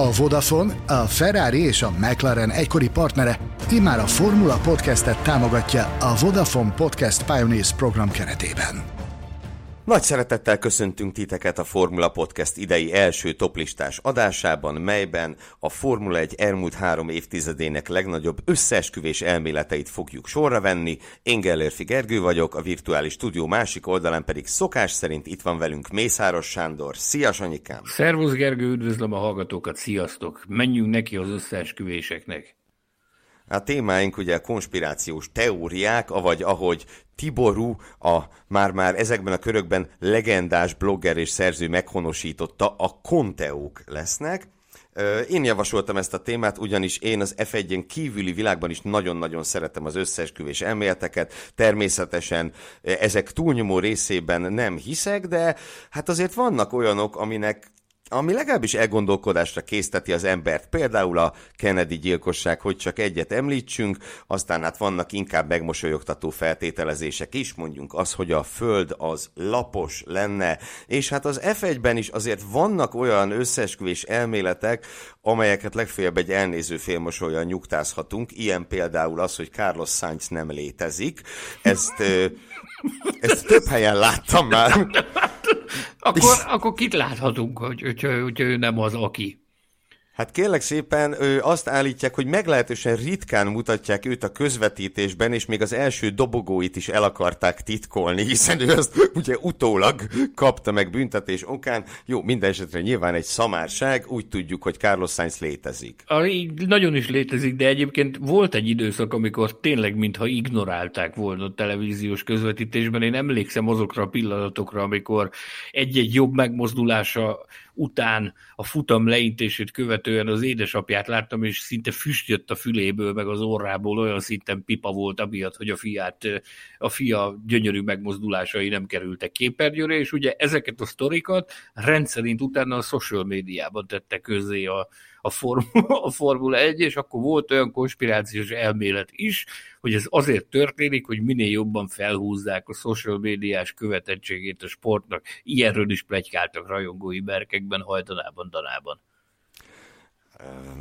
A Vodafone, a Ferrari és a McLaren egykori partnere immár a Formula Podcastet támogatja a Vodafone Podcast Pioneers program keretében. Nagy szeretettel köszöntünk titeket a Formula Podcast idei első toplistás adásában, melyben a Formula 1 elmúlt három évtizedének legnagyobb összeesküvés elméleteit fogjuk sorra venni. Én Gellérfi Gergő vagyok, a virtuális stúdió másik oldalán pedig szokás szerint itt van velünk Mészáros Sándor. Szia, Sanyikám! Szervusz Gergő, üdvözlöm a hallgatókat, sziasztok! Menjünk neki az összeesküvéseknek! A témáink ugye konspirációs teóriák, avagy ahogy Tiború, a már-már ezekben a körökben legendás blogger és szerző meghonosította, a konteók lesznek. Én javasoltam ezt a témát, ugyanis én az F1-en kívüli világban is nagyon-nagyon szeretem az összeesküvés elméleteket. Természetesen ezek túlnyomó részében nem hiszek, de hát azért vannak olyanok, aminek ami legalábbis elgondolkodásra készteti az embert. Például a Kennedy gyilkosság, hogy csak egyet említsünk, aztán hát vannak inkább megmosolyogtató feltételezések is, mondjuk az, hogy a Föld az lapos lenne, és hát az F1-ben is azért vannak olyan összeesküvés elméletek, amelyeket legfeljebb egy elnéző félmosolyan nyugtázhatunk, ilyen például az, hogy Carlos Sainz nem létezik. Ezt, ezt több helyen láttam már. Akkor, akkor kit láthatunk, hogy, hogy, hogy ő nem az, aki? Hát kérlek szépen, ő azt állítják, hogy meglehetősen ritkán mutatják őt a közvetítésben, és még az első dobogóit is el akarták titkolni, hiszen ő azt ugye utólag kapta meg büntetés okán. Jó, minden esetre nyilván egy szamárság, úgy tudjuk, hogy Carlos Sainz létezik. A, nagyon is létezik, de egyébként volt egy időszak, amikor tényleg mintha ignorálták volna a televíziós közvetítésben. Én emlékszem azokra a pillanatokra, amikor egy-egy jobb megmozdulása után a futam leintését követően az édesapját láttam, és szinte füst jött a füléből, meg az orrából, olyan szinten pipa volt amiatt, hogy a fiát, a fia gyönyörű megmozdulásai nem kerültek képernyőre, és ugye ezeket a sztorikat rendszerint utána a social médiában tette közé a, a, formula, a Formula 1, és akkor volt olyan konspirációs elmélet is, hogy ez azért történik, hogy minél jobban felhúzzák a social médiás követettségét a sportnak. Ilyenről is plegykáltak rajongói berkekben, hajtanában, danában.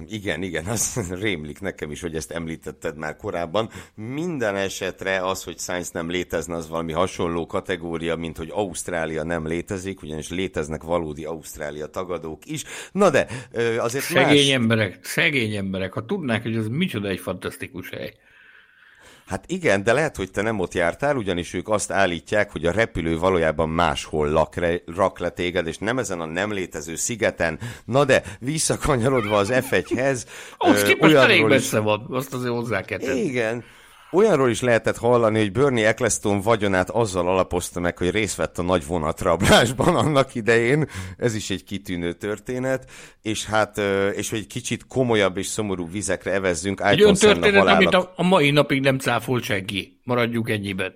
Igen, igen, az rémlik nekem is, hogy ezt említetted már korábban. Minden esetre az, hogy Science nem létezne, az valami hasonló kategória, mint hogy Ausztrália nem létezik, ugyanis léteznek valódi Ausztrália tagadók is. Na de, azért Szegény más... emberek, szegény emberek, ha tudnák, hogy ez micsoda egy fantasztikus hely. Hát igen, de lehet, hogy te nem ott jártál, ugyanis ők azt állítják, hogy a repülő valójában máshol lak re, rak le téged, és nem ezen a nem létező szigeten. Na de, visszakanyarodva az F1-hez... Ahhoz képest elég messze van, azt azért hozzá kell tenni. Igen, Olyanról is lehetett hallani, hogy Bernie Eccleston vagyonát azzal alapozta meg, hogy részt vett a nagy vonatrablásban annak idején. Ez is egy kitűnő történet. És hát, és hogy egy kicsit komolyabb és szomorú vizekre evezzünk. Egy olyan történet, amit a, a mai napig nem cáfolt senki. Maradjuk ennyiben.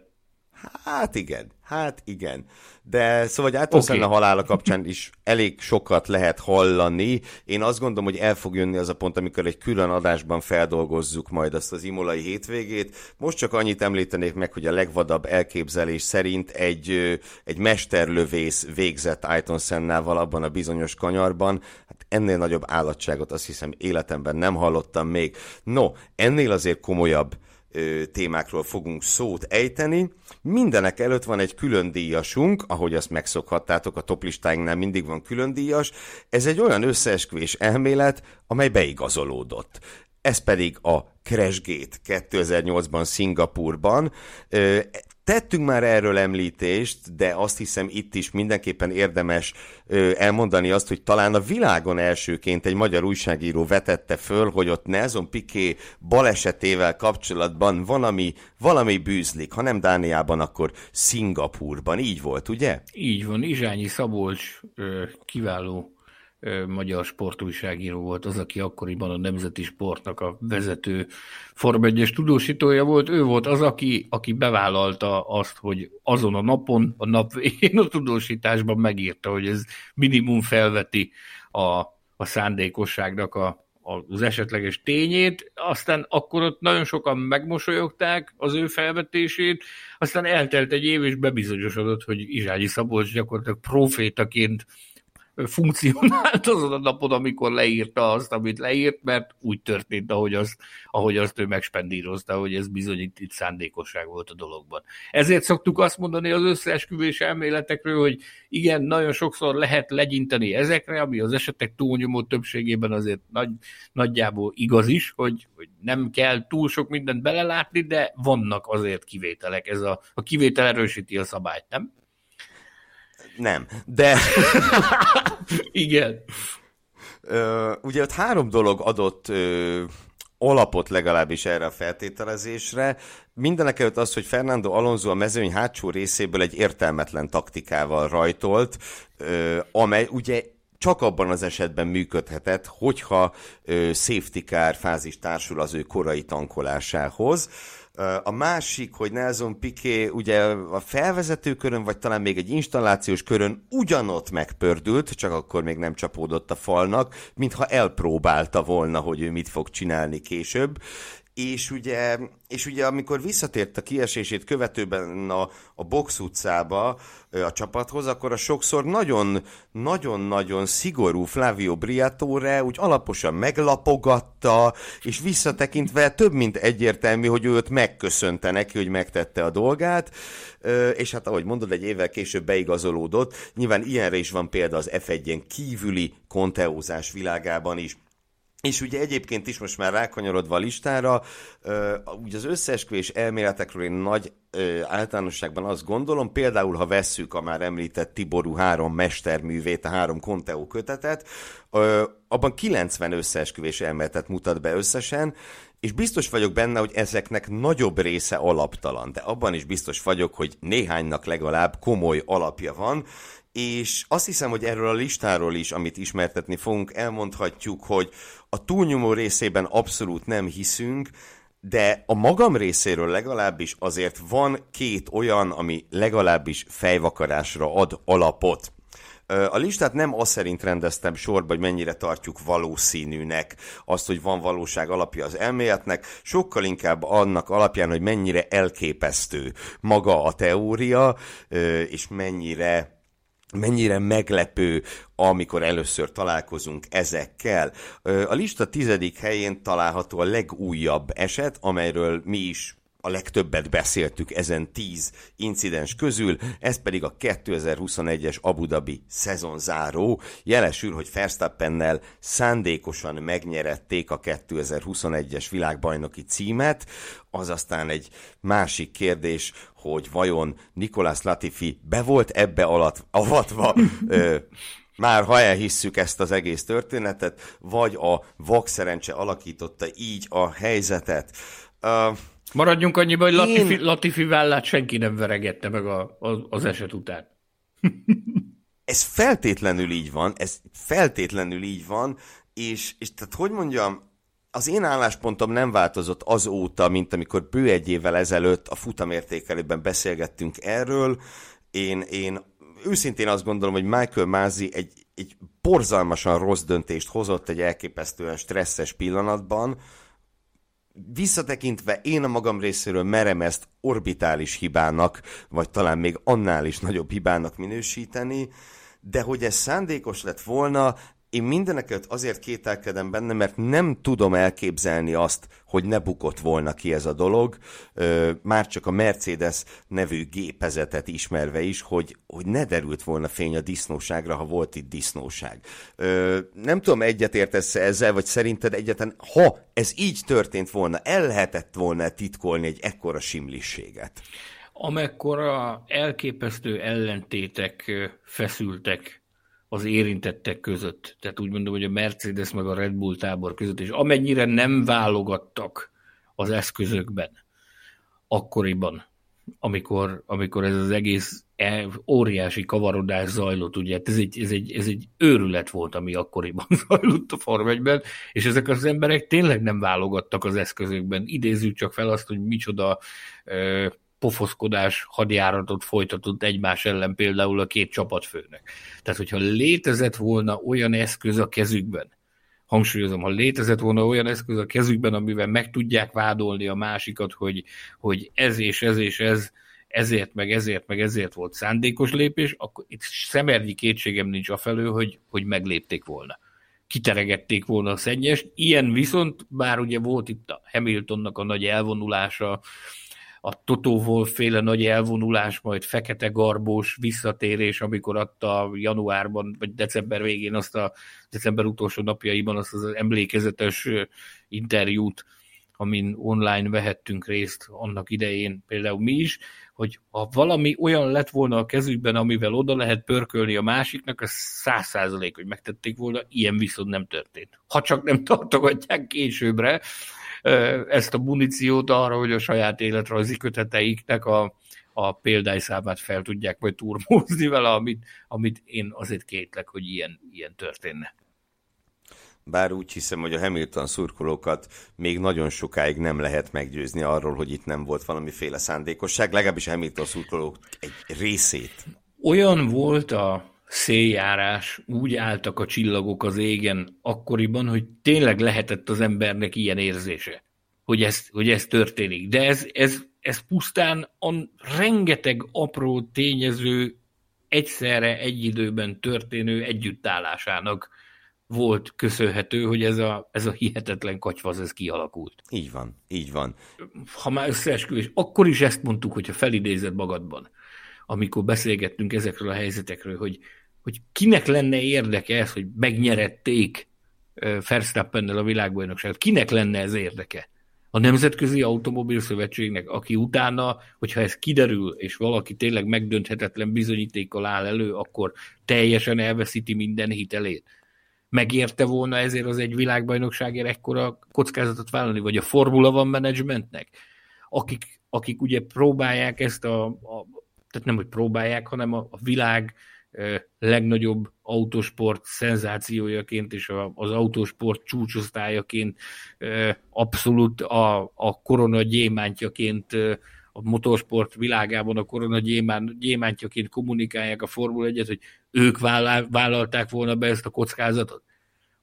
Hát igen, hát igen. De szóval, hogy Ayrton okay. a halála kapcsán is elég sokat lehet hallani. Én azt gondolom, hogy el fog jönni az a pont, amikor egy külön adásban feldolgozzuk majd azt az imolai hétvégét. Most csak annyit említenék meg, hogy a legvadabb elképzelés szerint egy, egy mesterlövész végzett Ayrton Sennával abban a bizonyos kanyarban. Hát ennél nagyobb állatságot azt hiszem életemben nem hallottam még. No, ennél azért komolyabb témákról fogunk szót ejteni. Mindenek előtt van egy külön díjasunk, ahogy azt megszokhattátok, a toplistáinknál mindig van külön díjas. Ez egy olyan összeesküvés elmélet, amely beigazolódott. Ez pedig a Crashgate 2008-ban Szingapurban. Tettünk már erről említést, de azt hiszem itt is mindenképpen érdemes elmondani azt, hogy talán a világon elsőként egy magyar újságíró vetette föl, hogy ott Nelson Piqué balesetével kapcsolatban valami, valami bűzlik, ha nem Dániában, akkor Szingapurban. Így volt, ugye? Így van, Izsányi Szabolcs kiváló magyar sportújságíró volt az, aki akkoriban a Nemzeti Sportnak a vezető Form 1 tudósítója volt. Ő volt az, aki, aki bevállalta azt, hogy azon a napon, a nap végén a tudósításban megírta, hogy ez minimum felveti a, a szándékosságnak a, az esetleges tényét, aztán akkor ott nagyon sokan megmosolyogták az ő felvetését, aztán eltelt egy év, és bebizonyosodott, hogy Izsányi Szabolcs gyakorlatilag profétaként funkcionált azon a napon, amikor leírta azt, amit leírt, mert úgy történt, ahogy azt, ahogy azt ő megspendírozta, hogy ez bizonyít itt szándékosság volt a dologban. Ezért szoktuk azt mondani az összeesküvés elméletekről, hogy igen, nagyon sokszor lehet legyinteni ezekre, ami az esetek túlnyomó többségében azért nagy, nagyjából igaz is, hogy, hogy nem kell túl sok mindent belelátni, de vannak azért kivételek. Ez a, a kivétel erősíti a szabályt, nem? Nem, de... Igen. Ö, ugye ott három dolog adott ö, alapot legalábbis erre a feltételezésre. Mindenek előtt az, hogy Fernando Alonso a mezőny hátsó részéből egy értelmetlen taktikával rajtolt, ö, amely ugye csak abban az esetben működhetett, hogyha ö, safety car fázis társul az ő korai tankolásához. A másik, hogy Nelson Piqué ugye a felvezető körön, vagy talán még egy installációs körön ugyanott megpördült, csak akkor még nem csapódott a falnak, mintha elpróbálta volna, hogy ő mit fog csinálni később, és ugye, és ugye amikor visszatért a kiesését követőben a, a box utcába a csapathoz, akkor a sokszor nagyon, nagyon-nagyon szigorú Flavio Briatore úgy alaposan meglapogatta, és visszatekintve több mint egyértelmű, hogy őt megköszönte neki, hogy megtette a dolgát, és hát ahogy mondod, egy évvel később beigazolódott. Nyilván ilyenre is van példa az F1-en kívüli konteózás világában is. És ugye egyébként is most már rákanyarodva a listára, ugye az összeesküvés elméletekről én nagy általánosságban azt gondolom, például ha vesszük a már említett Tiború három mesterművét, a három Conteo kötetet, abban 90 összeesküvés elméletet mutat be összesen, és biztos vagyok benne, hogy ezeknek nagyobb része alaptalan, de abban is biztos vagyok, hogy néhánynak legalább komoly alapja van, és azt hiszem, hogy erről a listáról is, amit ismertetni fogunk, elmondhatjuk, hogy a túlnyomó részében abszolút nem hiszünk, de a magam részéről legalábbis azért van két olyan, ami legalábbis fejvakarásra ad alapot. A listát nem az szerint rendeztem sorba, hogy mennyire tartjuk valószínűnek azt, hogy van valóság alapja az elméletnek, sokkal inkább annak alapján, hogy mennyire elképesztő maga a teória, és mennyire mennyire meglepő, amikor először találkozunk ezekkel. A lista tizedik helyén található a legújabb eset, amelyről mi is a legtöbbet beszéltük ezen 10 incidens közül, ez pedig a 2021-es Abu Dhabi szezonzáró. Jelesül, hogy Verstappennel szándékosan megnyerették a 2021-es világbajnoki címet, az aztán egy másik kérdés, hogy vajon Nikolás Latifi be volt ebbe alatt avatva, ö, már ha elhisszük ezt az egész történetet, vagy a vakszerencse alakította így a helyzetet. Uh, Maradjunk annyiban, hogy Latifi, én... Latifi vállát senki nem veregette meg a, a, az eset után. ez feltétlenül így van, ez feltétlenül így van, és, és tehát hogy mondjam, az én álláspontom nem változott azóta, mint amikor bő egy évvel ezelőtt a futamértékelőben beszélgettünk erről. Én, én őszintén azt gondolom, hogy Michael Mázi egy, egy borzalmasan rossz döntést hozott egy elképesztően stresszes pillanatban, Visszatekintve én a magam részéről merem ezt orbitális hibának, vagy talán még annál is nagyobb hibának minősíteni, de hogy ez szándékos lett volna, én mindeneket azért kételkedem benne, mert nem tudom elképzelni azt, hogy ne bukott volna ki ez a dolog, már csak a Mercedes nevű gépezetet ismerve is, hogy, hogy ne derült volna fény a disznóságra, ha volt itt disznóság. Nem tudom, egyetértesz ezzel, vagy szerinted egyetlen, ha ez így történt volna, el lehetett volna titkolni egy ekkora simlisséget? Amekkora elképesztő ellentétek feszültek az érintettek között. Tehát úgy mondom, hogy a Mercedes meg a Red Bull tábor között, és amennyire nem válogattak az eszközökben akkoriban, amikor, amikor ez az egész e, óriási kavarodás zajlott, ugye, hát ez egy, ez, egy, ez egy őrület volt, ami akkoriban zajlott a Form 1 és ezek az emberek tényleg nem válogattak az eszközökben. Idézzük csak fel azt, hogy micsoda ö, pofoszkodás hadjáratot folytatott egymás ellen például a két csapatfőnek. Tehát, hogyha létezett volna olyan eszköz a kezükben, hangsúlyozom, ha létezett volna olyan eszköz a kezükben, amivel meg tudják vádolni a másikat, hogy, hogy ez és ez és ez, ezért, meg ezért, meg ezért volt szándékos lépés, akkor itt szemernyi kétségem nincs a felő, hogy, hogy meglépték volna. Kiteregették volna a szennyest. Ilyen viszont, bár ugye volt itt a Hamiltonnak a nagy elvonulása, a Wolff féle nagy elvonulás, majd fekete garbós visszatérés, amikor adta januárban, vagy december végén azt a december utolsó napjaiban azt az emlékezetes interjút, amin online vehettünk részt annak idején, például mi is, hogy ha valami olyan lett volna a kezükben, amivel oda lehet pörkölni a másiknak, az száz százalék, hogy megtették volna, ilyen viszont nem történt. Ha csak nem tartogatják későbbre, ezt a muníciót arra, hogy a saját életrajzi köteteiknek a, a példályszámát fel tudják majd turmózni vele, amit, amit én azért kétlek, hogy ilyen, ilyen történne. Bár úgy hiszem, hogy a Hamilton szurkolókat még nagyon sokáig nem lehet meggyőzni arról, hogy itt nem volt valamiféle szándékosság, legalábbis a Hamilton szurkolók egy részét. Olyan volt a széljárás, úgy álltak a csillagok az égen akkoriban, hogy tényleg lehetett az embernek ilyen érzése, hogy ez, hogy ez történik. De ez, ez, ez pusztán a rengeteg apró tényező egyszerre egy időben történő együttállásának volt köszönhető, hogy ez a, ez a hihetetlen kacsvaz ez kialakult. Így van, így van. Ha már összeesküvés, akkor is ezt mondtuk, hogyha felidézed magadban, amikor beszélgettünk ezekről a helyzetekről, hogy hogy kinek lenne érdeke ez, hogy megnyerették Verstappennel a világbajnokságot. Kinek lenne ez érdeke? A Nemzetközi Automobil Szövetségnek, aki utána, hogyha ez kiderül, és valaki tényleg megdönthetetlen bizonyítékkal áll elő, akkor teljesen elveszíti minden hitelét. Megérte volna ezért az egy világbajnokságért ekkora kockázatot vállalni, vagy a Formula van managementnek, akik, akik ugye próbálják ezt a, a tehát nem, hogy próbálják, hanem a, a világ legnagyobb autosport szenzációjaként és az autosport csúcsosztályaként abszolút a, a korona gyémántjaként a motorsport világában a korona gyémántjaként kommunikálják a Formula 1 hogy ők vállalták volna be ezt a kockázatot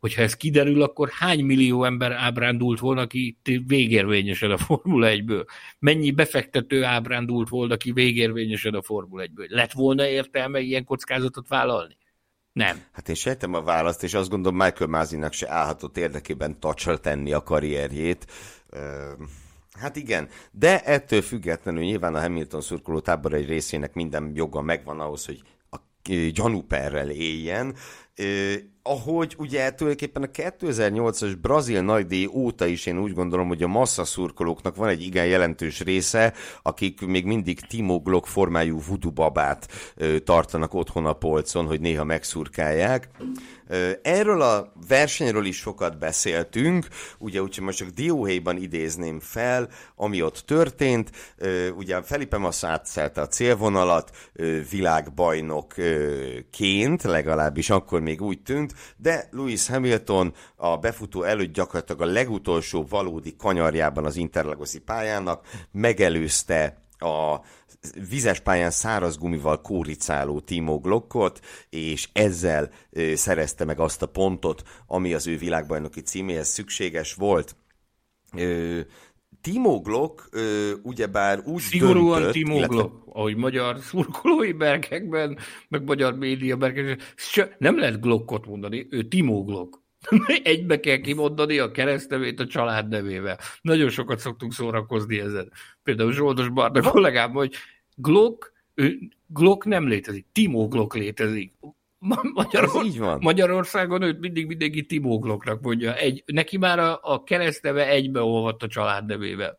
hogyha ez kiderül, akkor hány millió ember ábrándult volna ki végérvényesen a Formula 1-ből? Mennyi befektető ábrándult volna ki végérvényesen a Formula 1-ből? Lett volna értelme ilyen kockázatot vállalni? Nem. Hát én sejtem a választ, és azt gondolom Michael Mázinak se állhatott érdekében tacsra tenni a karrierjét. Hát igen, de ettől függetlenül nyilván a Hamilton szurkoló tábor egy részének minden joga megvan ahhoz, hogy gyanúperrel éljen ahogy ugye tulajdonképpen a 2008-as brazil nagydíj óta is én úgy gondolom, hogy a massza szurkolóknak van egy igen jelentős része, akik még mindig Timo Glock formájú vudubabát tartanak otthon a polcon, hogy néha megszurkálják. Erről a versenyről is sokat beszéltünk, ugye úgyhogy most csak dióhéjban idézném fel, ami ott történt. Ugye Felipe Massa átszelte a célvonalat világbajnokként, legalábbis akkor még úgy tűnt, de Lewis Hamilton a befutó előtt gyakorlatilag a legutolsó valódi kanyarjában az Interlagosi pályának megelőzte a vizes pályán száraz gumival kóricáló Timo Glockot, és ezzel szerezte meg azt a pontot, ami az ő világbajnoki címéhez szükséges volt. Timo Glock ö, ugyebár úgy Szigorúan döntött, Timo illetve... Glock, ahogy magyar szurkolói berkekben, meg magyar média berkekben, nem lehet Glockot mondani, ő Timo Glock. Egybe kell kimondani a keresztnevét a család nevével. Nagyon sokat szoktunk szórakozni ezen. Például Zsoldos Barna kollégám, hogy Glock, ő, Glock nem létezik, Timo Glock létezik. Magyaror- így van. Magyarországon őt mindig mindenki Timo Glocknak mondja. Egy, neki már a, a keresztneve egybeolvadt a család nevével.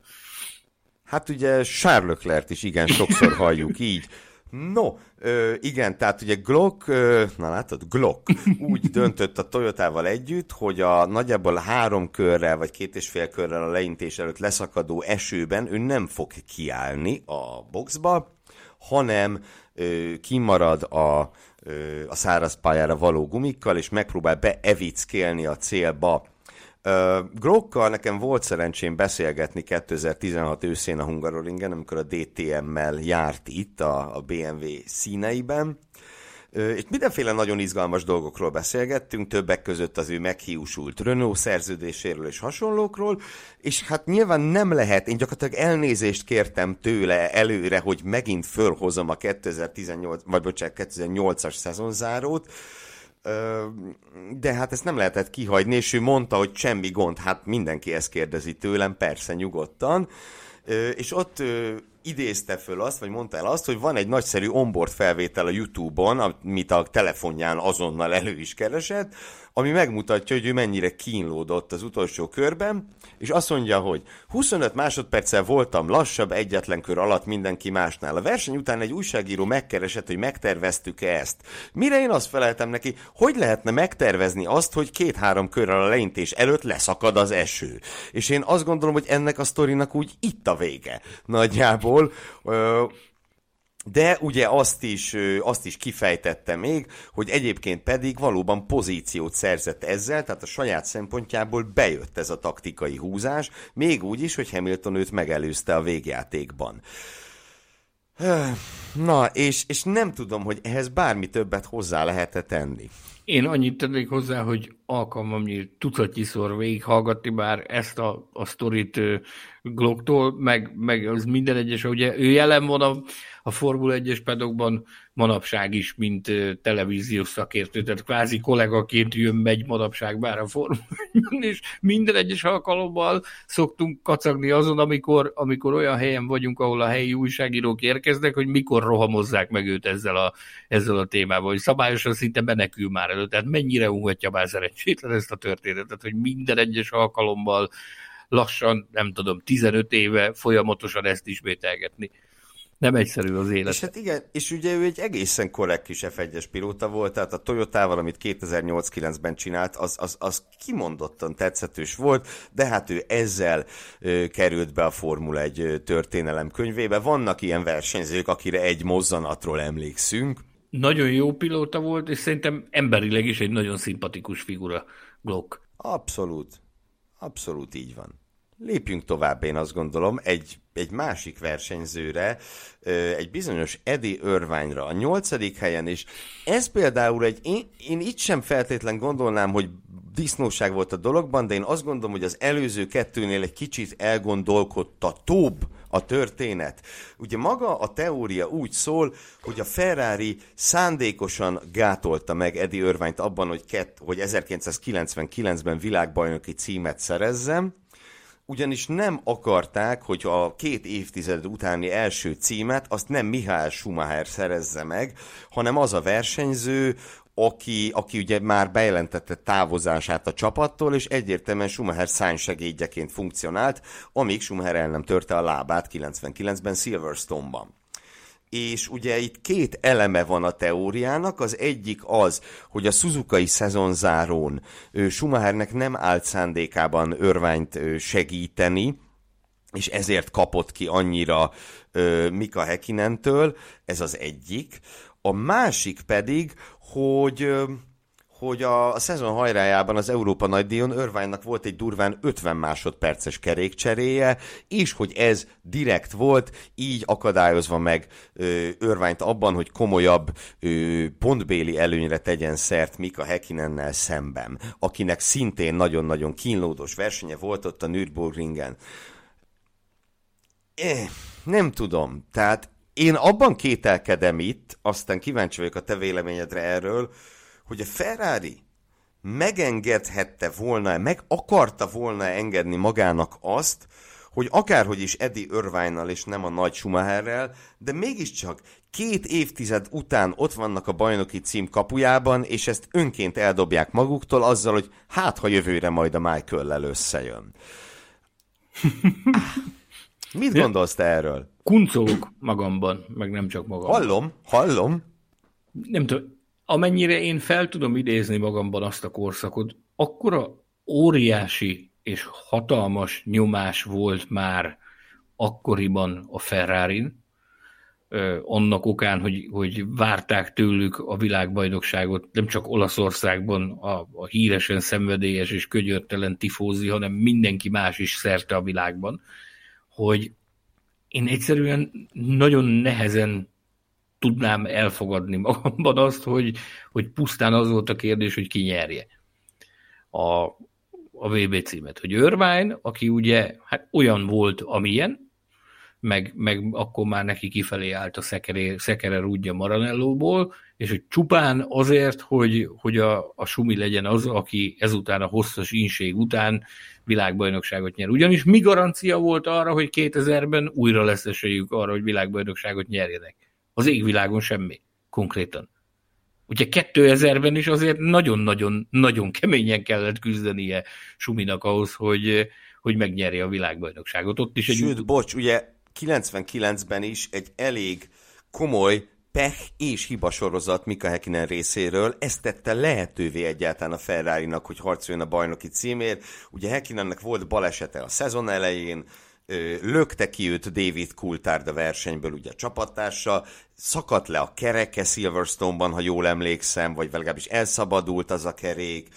Hát ugye Charles Leclerc is igen sokszor halljuk így. No, ö, igen, tehát ugye Glock, ö, na látod, Glock úgy döntött a Toyotával együtt, hogy a nagyjából három körrel, vagy két és fél körrel a leintés előtt leszakadó esőben ő nem fog kiállni a boxba, hanem ö, kimarad a, ö, a száraz pályára való gumikkal, és megpróbál beevickélni a célba. Uh, Grokkal nekem volt szerencsém beszélgetni 2016 őszén a Hungaroringen, amikor a DTM-mel járt itt a, a BMW színeiben, és mindenféle nagyon izgalmas dolgokról beszélgettünk, többek között az ő meghiúsult Renault szerződéséről és hasonlókról, és hát nyilván nem lehet, én gyakorlatilag elnézést kértem tőle előre, hogy megint fölhozom a 2018, vagy bocsánat, 2008-as szezonzárót, de hát ezt nem lehetett kihagyni, és ő mondta, hogy semmi gond, hát mindenki ezt kérdezi tőlem, persze nyugodtan, és ott idézte föl azt, vagy mondta el azt, hogy van egy nagyszerű onboard felvétel a YouTube-on, amit a telefonján azonnal elő is keresett, ami megmutatja, hogy ő mennyire kínlódott az utolsó körben, és azt mondja, hogy 25 másodperccel voltam lassabb egyetlen kör alatt mindenki másnál. A verseny után egy újságíró megkeresett, hogy megterveztük-e ezt. Mire én azt feleltem neki, hogy lehetne megtervezni azt, hogy két-három körrel a leintés előtt leszakad az eső. És én azt gondolom, hogy ennek a sztorinak úgy itt a vége. Nagyjából. Ö, de ugye azt is, azt is kifejtette még, hogy egyébként pedig valóban pozíciót szerzett ezzel, tehát a saját szempontjából bejött ez a taktikai húzás, még úgy is, hogy Hamilton őt megelőzte a végjátékban. Na, és, és nem tudom, hogy ehhez bármi többet hozzá lehet tenni. Én annyit tennék hozzá, hogy alkalmam nyílt tucatnyiszor végighallgatni már ezt a, a sztorit Glocktól, meg, meg az minden egyes, ugye ő jelen van a, a Formula 1-es pedokban manapság is, mint televíziós szakértő, tehát kvázi kollégaként jön, megy manapság már a Formula és minden egyes alkalommal szoktunk kacagni azon, amikor, amikor olyan helyen vagyunk, ahol a helyi újságírók érkeznek, hogy mikor rohamozzák meg őt ezzel a, ezzel a témával, hogy szabályosan szinte menekül már elő, tehát mennyire ungatja már szerencsétlen ezt a történetet, hogy minden egyes alkalommal lassan, nem tudom, 15 éve folyamatosan ezt ismételgetni. Nem egyszerű az élet. És hát igen, és ugye ő egy egészen korrekt kis F1-es pilóta volt, tehát a Toyotával, amit 2008-9-ben csinált, az, az, az kimondottan tetszetős volt, de hát ő ezzel ö, került be a Formula 1 történelem könyvébe. Vannak ilyen versenyzők, akire egy mozzanatról emlékszünk. Nagyon jó pilóta volt, és szerintem emberileg is egy nagyon szimpatikus figura Glock. Abszolút. Abszolút így van. Lépjünk tovább, én azt gondolom, egy, egy másik versenyzőre, egy bizonyos Eddie Irvine-ra a nyolcadik helyen, és ez például egy, én, én itt sem feltétlen gondolnám, hogy disznóság volt a dologban, de én azt gondolom, hogy az előző kettőnél egy kicsit elgondolkodtatóbb a történet. Ugye maga a teória úgy szól, hogy a Ferrari szándékosan gátolta meg Eddie Irvine-t abban, hogy, kett, hogy 1999-ben világbajnoki címet szerezzem, ugyanis nem akarták, hogy a két évtized utáni első címet azt nem Mihály Schumacher szerezze meg, hanem az a versenyző, aki, aki ugye már bejelentette távozását a csapattól, és egyértelműen Schumacher szánysegédjeként funkcionált, amíg Schumacher el nem törte a lábát 99-ben Silverstone-ban és ugye itt két eleme van a teóriának, az egyik az, hogy a Suzuki szezonzárón Schumachernek nem állt szándékában örványt segíteni, és ezért kapott ki annyira Mika Hekinentől, ez az egyik. A másik pedig, hogy hogy a, a szezon hajrájában az Európa nagydíjon Örványnak volt egy durván 50 másodperces kerékcseréje, és hogy ez direkt volt, így akadályozva meg ö, Örványt abban, hogy komolyabb ö, pontbéli előnyre tegyen szert Mika Hekinennel szemben, akinek szintén nagyon-nagyon kínlódos versenye volt ott a Nürburgringen. Eh, nem tudom, tehát én abban kételkedem itt, aztán kíváncsi vagyok a te véleményedre erről, hogy a Ferrari megengedhette volna, meg akarta volna engedni magának azt, hogy akárhogy is Eddie Irvine-nal és nem a nagy Schumacherrel, de mégiscsak két évtized után ott vannak a bajnoki cím kapujában, és ezt önként eldobják maguktól azzal, hogy hát ha jövőre majd a Michael-lel összejön. Mit gondolsz te erről? Kuncolok magamban, meg nem csak magamban. Hallom, hallom. Nem tudom, amennyire én fel tudom idézni magamban azt a korszakot, akkora óriási és hatalmas nyomás volt már akkoriban a ferrari annak okán, hogy, hogy várták tőlük a világbajnokságot, nem csak Olaszországban a, a híresen szenvedélyes és könyörtelen tifózi, hanem mindenki más is szerte a világban, hogy én egyszerűen nagyon nehezen tudnám elfogadni magamban azt, hogy, hogy pusztán az volt a kérdés, hogy ki nyerje a, a VB címet. Hogy Örvány, aki ugye hát olyan volt, amilyen, meg, meg akkor már neki kifelé állt a szekere, szekere rúdja Maranellóból, és hogy csupán azért, hogy, hogy a, a Sumi legyen az, aki ezután a hosszas inség után világbajnokságot nyer. Ugyanis mi garancia volt arra, hogy 2000-ben újra lesz esélyük arra, hogy világbajnokságot nyerjenek? Az égvilágon semmi, konkrétan. Ugye 2000-ben is azért nagyon-nagyon nagyon keményen kellett küzdenie Suminak ahhoz, hogy, hogy megnyerje a világbajnokságot. Ott is egy Sőt, bocs, ugye 99-ben is egy elég komoly pech és hibasorozat Mika Häkkinen részéről. ezt tette lehetővé egyáltalán a ferrari hogy harcoljon a bajnoki címért. Ugye Häkkinennek volt balesete a szezon elején, lökte ki őt David Coulthard a versenyből, ugye a csapattársa, szakadt le a kereke Silverstone-ban, ha jól emlékszem, vagy legalábbis elszabadult az a kerék,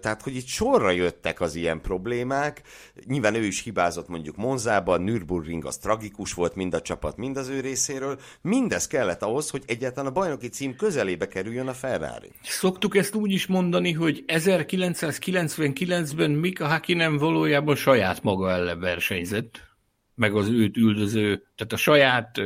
tehát, hogy itt sorra jöttek az ilyen problémák. Nyilván ő is hibázott mondjuk Monzában, Nürburgring az tragikus volt mind a csapat, mind az ő részéről. Mindez kellett ahhoz, hogy egyáltalán a bajnoki cím közelébe kerüljön a Ferrari. Szoktuk ezt úgy is mondani, hogy 1999-ben Mika Hakkinen valójában saját maga ellen versenyzett, meg az őt üldöző, tehát a saját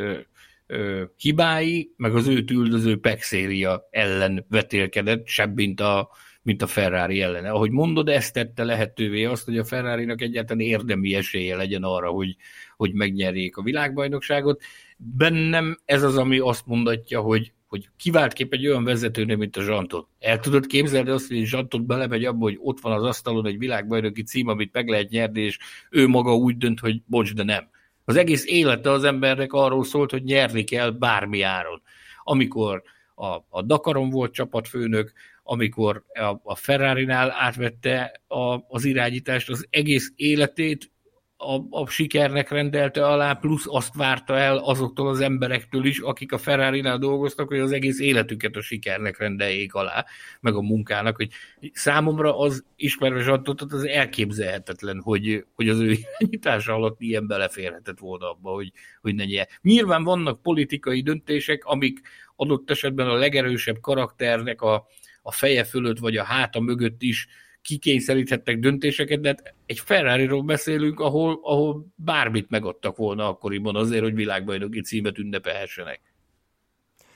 hibái, meg az őt üldöző pexéria ellen vetélkedett, sebbint a mint a Ferrari ellene. Ahogy mondod, ezt tette lehetővé azt, hogy a Ferrari-nak egyáltalán érdemi esélye legyen arra, hogy, hogy megnyerjék a világbajnokságot. Bennem ez az, ami azt mondatja, hogy, hogy kivált kép egy olyan vezetőnél, mint a Zsantot. El tudod képzelni azt, hogy Zsantot belemegy abba, hogy ott van az asztalon egy világbajnoki cím, amit meg lehet nyerni, és ő maga úgy dönt, hogy bocs, de nem. Az egész élete az embernek arról szólt, hogy nyerni kell bármi áron. Amikor a, a Dakaron volt csapatfőnök, amikor a, Ferrari-nál átvette a, az irányítást, az egész életét a, a sikernek rendelte alá, plusz azt várta el azoktól az emberektől is, akik a Ferrari-nál dolgoztak, hogy az egész életüket a sikernek rendeljék alá, meg a munkának, hogy számomra az ismerve Zsantotot az elképzelhetetlen, hogy, hogy az ő irányítása alatt ilyen beleférhetett volna abba, hogy, hogy ne nyer. Nyilván vannak politikai döntések, amik adott esetben a legerősebb karakternek a, a feje fölött vagy a háta mögött is kikényszeríthettek döntéseket, de hát egy Ferrari-ról beszélünk, ahol, ahol bármit megadtak volna akkoriban azért, hogy világbajnoki címet ünnepelhessenek.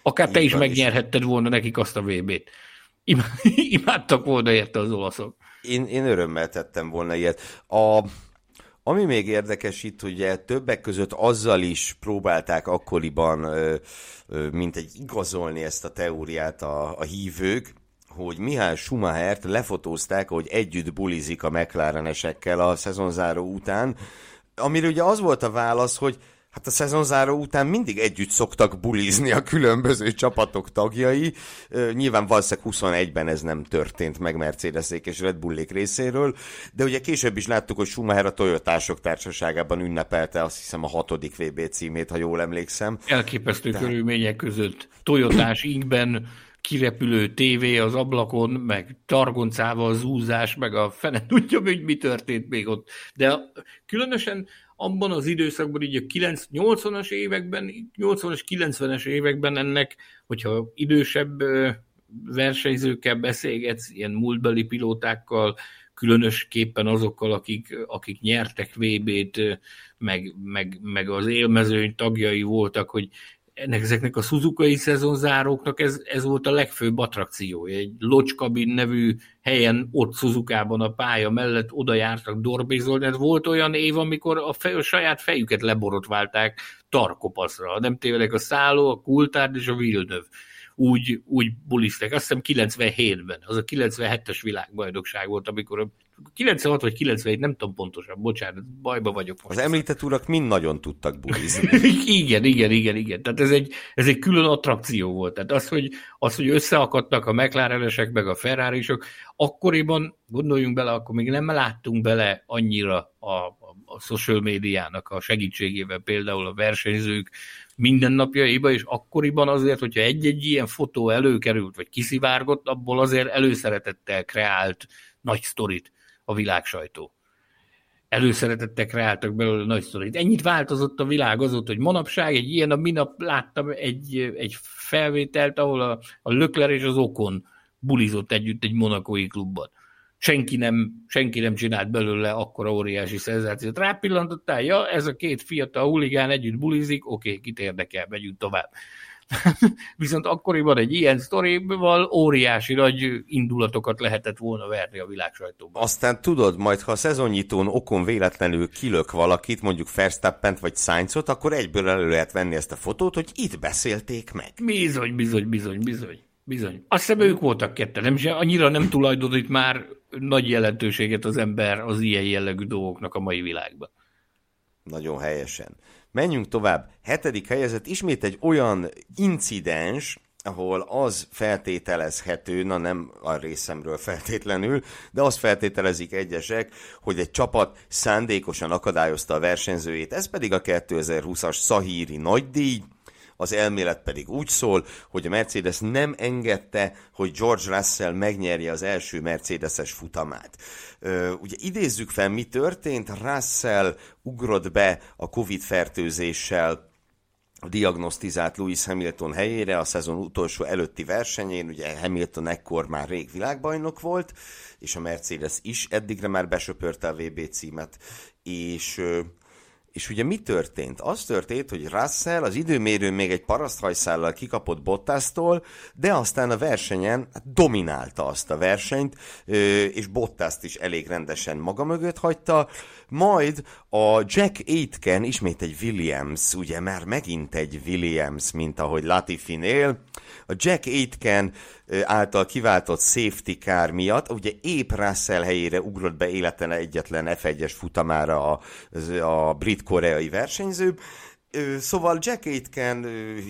Akár te is megnyerhetted volna nekik azt a VB-t. Imádtak volna érte az olaszok. Én, én örömmel tettem volna ilyet. A, ami még érdekes itt, ugye többek között azzal is próbálták akkoriban, mint egy igazolni ezt a teóriát a, a hívők, hogy Mihály Schumachert lefotózták, hogy együtt bulizik a McLarenesekkel a szezonzáró után, amire ugye az volt a válasz, hogy hát a szezonzáró után mindig együtt szoktak bulizni a különböző csapatok tagjai. Nyilván valószínűleg 21-ben ez nem történt meg mercedes és Red Bullék részéről, de ugye később is láttuk, hogy Schumacher a Toyotások társaságában ünnepelte azt hiszem a hatodik VB címét, ha jól emlékszem. Elképesztő de... körülmények között. Toyotás inkben kirepülő tévé az ablakon, meg targoncával zúzás, meg a fene tudja, hogy mi történt még ott. De különösen abban az időszakban, így a 80-as években, 80-as, 90-es években ennek, hogyha idősebb versenyzőkkel beszélgetsz, ilyen múltbeli pilótákkal, különösképpen azokkal, akik, akik nyertek VB-t, meg, meg, meg az élmezőny tagjai voltak, hogy ennek, ezeknek a Suzuki szezonzáróknak ez, ez volt a legfőbb attrakciója. Egy Lodge nevű helyen, ott Suzukában a pálya mellett oda jártak dorbézolni. Ez volt olyan év, amikor a, fej, a saját fejüket leborotválták tarkopaszra. Nem tévedek a szálló, a kultárd és a Villeneuve úgy, úgy bulizták. Azt hiszem 97-ben, az a 97-es világbajnokság volt, amikor 96 vagy 97, nem tudom pontosan, bocsánat, bajba vagyok most. Az említett urak mind nagyon tudtak bulizni. igen, igen, igen, igen. Tehát ez egy, ez egy külön attrakció volt. Tehát az, hogy, az, hogy összeakadtak a McLarenesek meg a ferrari akkoriban, gondoljunk bele, akkor még nem láttunk bele annyira a, a, a social médiának a segítségével, például a versenyzők mindennapjaiba, és akkoriban azért, hogyha egy-egy ilyen fotó előkerült, vagy kiszivárgott, abból azért előszeretettel kreált nagy sztorit a világ sajtó. Előszeretettek kreáltak belőle nagy sztorit. Ennyit változott a világ azóta, hogy manapság egy ilyen, a minap láttam egy, egy felvételt, ahol a, a Lökler és az Okon bulizott együtt egy monakói klubban. Senki nem, senki nem csinált belőle akkora óriási szenzációt. Rápillantottál, ja, ez a két fiatal huligán együtt bulizik, oké, okay, kit érdekel, megyünk tovább. Viszont akkoriban egy ilyen sztorival óriási nagy indulatokat lehetett volna verni a világ sajtóban. Aztán tudod, majd ha a szezonnyitón okon véletlenül kilök valakit, mondjuk Verstappent vagy Sainzot, akkor egyből elő lehet venni ezt a fotót, hogy itt beszélték meg. Bizony, bizony, bizony, bizony. Bizony. Azt hiszem ők voltak ketten, nem is annyira nem tulajdonít már nagy jelentőséget az ember az ilyen jellegű dolgoknak a mai világban. Nagyon helyesen. Menjünk tovább. Hetedik helyezett ismét egy olyan incidens, ahol az feltételezhető, na nem a részemről feltétlenül, de azt feltételezik egyesek, hogy egy csapat szándékosan akadályozta a versenyzőjét, ez pedig a 2020-as Szahíri nagydíj, az elmélet pedig úgy szól, hogy a Mercedes nem engedte, hogy George Russell megnyerje az első Mercedes-es futamát. Ugye idézzük fel, mi történt, Russell ugrott be a Covid fertőzéssel a diagnosztizált Lewis Hamilton helyére a szezon utolsó előtti versenyén, ugye Hamilton ekkor már rég világbajnok volt, és a Mercedes is eddigre már besöpörte a VB címet, és és ugye mi történt? Az történt, hogy Russell az időmérő még egy paraszthajszállal kikapott Bottasztól, de aztán a versenyen hát dominálta azt a versenyt, és Bottaszt is elég rendesen maga mögött hagyta, majd a Jack Aitken, ismét egy Williams, ugye már megint egy Williams, mint ahogy Latifi-nél, a Jack Aitken által kiváltott safety car miatt, ugye épp Russell helyére ugrott be életen egyetlen F1-es futamára a, a brit-koreai versenyző, Szóval Jack Aitken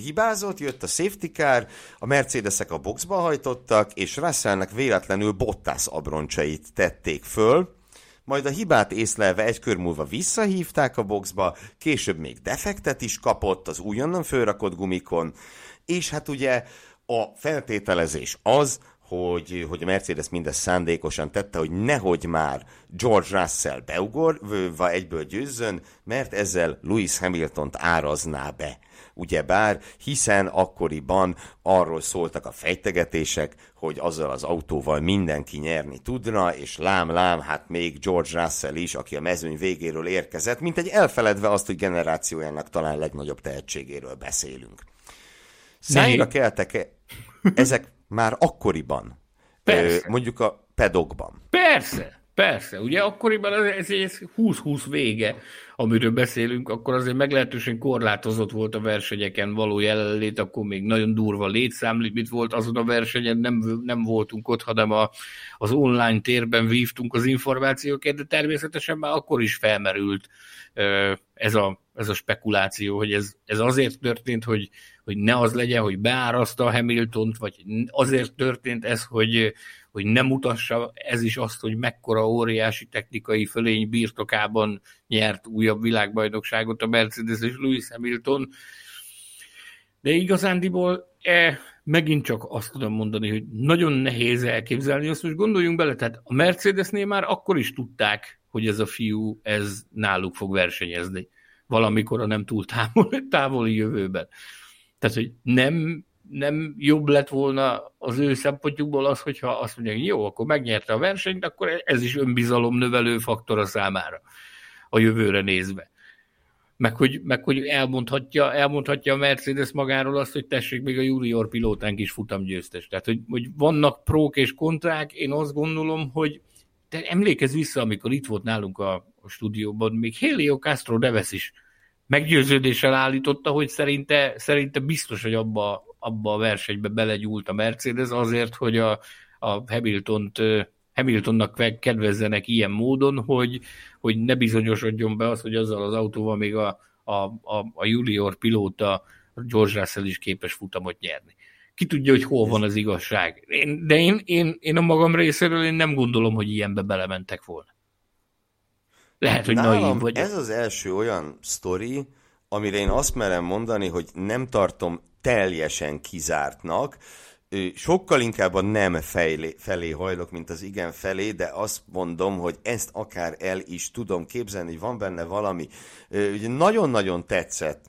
hibázott, jött a safety car, a Mercedesek a boxba hajtottak, és Russellnek véletlenül Bottas abroncsait tették föl, majd a hibát észlelve egy kör múlva visszahívták a boxba, később még defektet is kapott az újonnan fölrakott gumikon, és hát ugye a feltételezés az, hogy, hogy a Mercedes mindezt szándékosan tette, hogy nehogy már George Russell beugor, vagy egyből győzzön, mert ezzel Lewis Hamilton-t árazná be. Ugyebár, hiszen akkoriban arról szóltak a fejtegetések, hogy azzal az autóval mindenki nyerni tudna, és lám-lám, hát még George Russell is, aki a mezőny végéről érkezett, mint egy elfeledve azt, hogy generációjának talán legnagyobb tehetségéről beszélünk. Szájra keltek-e ezek már akkoriban? Persze. mondjuk a pedokban. Persze, persze. Ugye akkoriban ez, ez 20-20 vége, amiről beszélünk, akkor azért meglehetősen korlátozott volt a versenyeken való jelenlét, akkor még nagyon durva létszámlimit volt azon a versenyen, nem, nem voltunk ott, hanem a, az online térben vívtunk az információkat, de természetesen már akkor is felmerült ez a, ez a spekuláció, hogy ez, ez azért történt, hogy, hogy ne az legyen, hogy beáraszta a Hamiltont, vagy azért történt ez, hogy, hogy nem mutassa ez is azt, hogy mekkora óriási technikai fölény birtokában nyert újabb világbajnokságot a Mercedes és Lewis Hamilton. De igazándiból e, megint csak azt tudom mondani, hogy nagyon nehéz elképzelni. Azt most gondoljunk bele, tehát a Mercedesnél már akkor is tudták, hogy ez a fiú, ez náluk fog versenyezni valamikor a nem túl távoli, távoli jövőben. Tehát, hogy nem, nem jobb lett volna az ő szempontjukból az, hogyha azt mondják, jó, akkor megnyerte a versenyt, akkor ez is önbizalom növelő faktor a számára a jövőre nézve. Meg hogy, meg hogy elmondhatja, elmondhatja a Mercedes magáról azt, hogy tessék, még a junior pilótánk is futamgyőztes. Tehát, hogy, hogy vannak prók és kontrák, én azt gondolom, hogy te emlékezz vissza, amikor itt volt nálunk a, a stúdióban, még Helio Castro Neves is meggyőződéssel állította, hogy szerinte, szerinte biztos, hogy abba, abba a versenybe belegyúlt a Mercedes azért, hogy a, a Hamilton-t Hamiltonnak kedvezzenek ilyen módon, hogy, hogy ne bizonyosodjon be az, hogy azzal az autóval még a, a, a, a junior pilóta George Russell is képes futamot nyerni. Ki tudja, hogy hol van az igazság. Én, de én, én, én a magam részéről én nem gondolom, hogy ilyenbe belementek volna. Lehet, hogy Nálam naív vagy. Ez az első olyan sztori, amire én azt merem mondani, hogy nem tartom teljesen kizártnak, sokkal inkább a nem felé, felé hajlok, mint az igen felé, de azt mondom, hogy ezt akár el is tudom képzelni, hogy van benne valami. Ugye nagyon-nagyon tetszett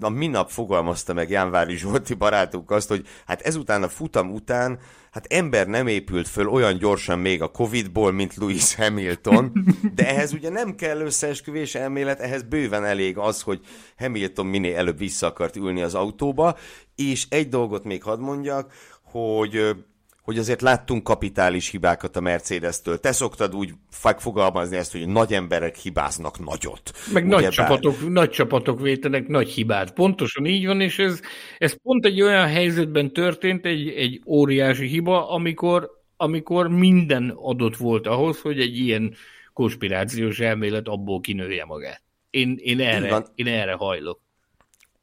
a minap fogalmazta meg Jánvári Zsolti barátunk azt, hogy hát ezután a futam után hát ember nem épült föl olyan gyorsan még a Covid-ból, mint Lewis Hamilton, de ehhez ugye nem kell összeesküvés elmélet, ehhez bőven elég az, hogy Hamilton minél előbb vissza akart ülni az autóba, és egy dolgot még hadd mondjak, hogy hogy azért láttunk kapitális hibákat a Mercedes-től. Te szoktad úgy fogalmazni ezt, hogy nagy emberek hibáznak nagyot. Meg nagy bár... csapatok, nagy csapatok vétenek nagy hibát. Pontosan így van, és ez, ez pont egy olyan helyzetben történt, egy, egy óriási hiba, amikor, amikor minden adott volt ahhoz, hogy egy ilyen konspirációs elmélet abból kinője magát. Én, én, erre, én erre hajlok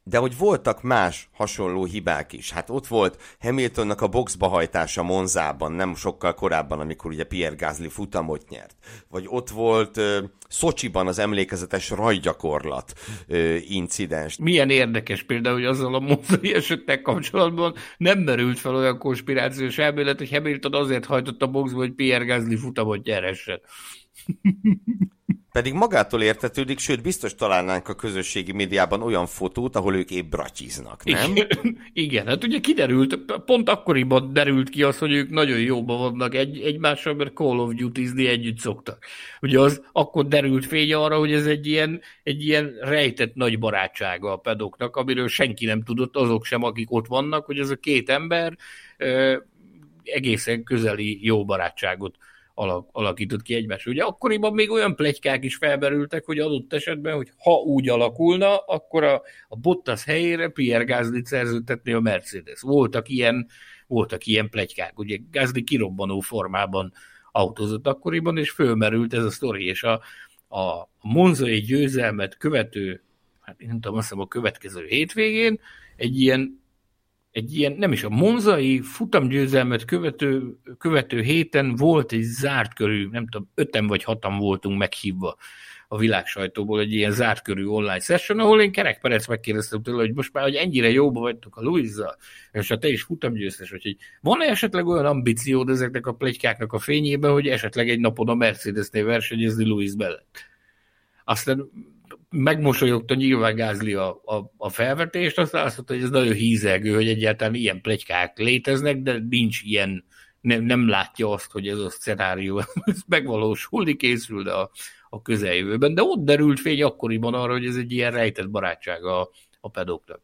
de hogy voltak más hasonló hibák is. Hát ott volt Hamiltonnak a boxba hajtása Monzában, nem sokkal korábban, amikor ugye Pierre Gasly futamot nyert. Vagy ott volt uh, Szocsiban az emlékezetes rajgyakorlat uh, incidens. Milyen érdekes például, hogy azzal a monzai esettel kapcsolatban nem merült fel olyan konspirációs elmélet, hogy Hamilton azért hajtott a boxba, hogy Pierre Gasly futamot nyeressen. Pedig magától értetődik, sőt, biztos találnánk a közösségi médiában olyan fotót, ahol ők épp bratyiznak, nem? Igen, igen, hát ugye kiderült, pont akkoriban derült ki az, hogy ők nagyon jóban vannak egy, egymással, mert Call of Duty-zni együtt szoktak. Ugye az akkor derült fény arra, hogy ez egy ilyen, egy ilyen rejtett nagy barátsága a pedoknak, amiről senki nem tudott, azok sem, akik ott vannak, hogy ez a két ember egészen közeli jó barátságot alak, alakított ki egymásra. Ugye akkoriban még olyan plegykák is felberültek, hogy adott esetben, hogy ha úgy alakulna, akkor a, a Bottas helyére Pierre Gasly szerződtetni a Mercedes. Voltak ilyen, voltak ilyen plegykák. Ugye Gasly kirobbanó formában autózott akkoriban, és fölmerült ez a sztori, és a, a monzai győzelmet követő, hát én nem tudom, azt hiszem a következő hétvégén egy ilyen egy ilyen, nem is a monzai futamgyőzelmet követő, követő héten volt egy zárt körű, nem tudom, öten vagy hatan voltunk meghívva a világsajtóból egy ilyen zárt körű online session, ahol én Kerek Perec megkérdeztem tőle, hogy most már, hogy ennyire jóba vagytok a Luizzal, és ha te is futamgyőztes, hogy van-e esetleg olyan ambíciód ezeknek a plegykáknak a fényében, hogy esetleg egy napon a Mercedes-nél versenyezni Luiz mellett? Aztán megmosolyogta nyilván Gázli a, a, a felvetést, aztán azt mondta, hogy ez nagyon hízelgő, hogy egyáltalán ilyen plegykák léteznek, de nincs ilyen, nem, nem látja azt, hogy ez a szenárió ez megvalósulni készül de a, a közeljövőben, de ott derült fény akkoriban arra, hogy ez egy ilyen rejtett barátság a, a pedoknak.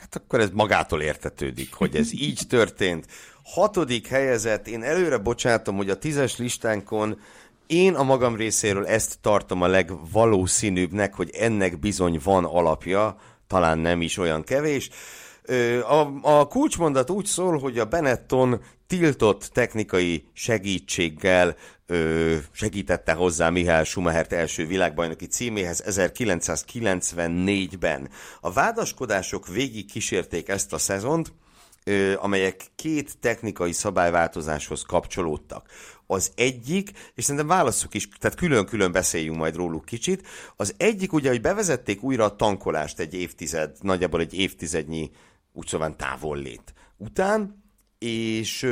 Hát akkor ez magától értetődik, hogy ez így történt. Hatodik helyezett, én előre bocsátom, hogy a tízes listánkon én a magam részéről ezt tartom a legvalószínűbbnek, hogy ennek bizony van alapja, talán nem is olyan kevés. A, a kulcsmondat úgy szól, hogy a Benetton tiltott technikai segítséggel ö, segítette hozzá Mihály Schumachert első világbajnoki címéhez 1994-ben. A vádaskodások végig kísérték ezt a szezont, amelyek két technikai szabályváltozáshoz kapcsolódtak. Az egyik, és szerintem válaszok is, tehát külön-külön beszéljünk majd róluk kicsit, az egyik ugye, hogy bevezették újra a tankolást egy évtized, nagyjából egy évtizednyi úgy szóval lét után, és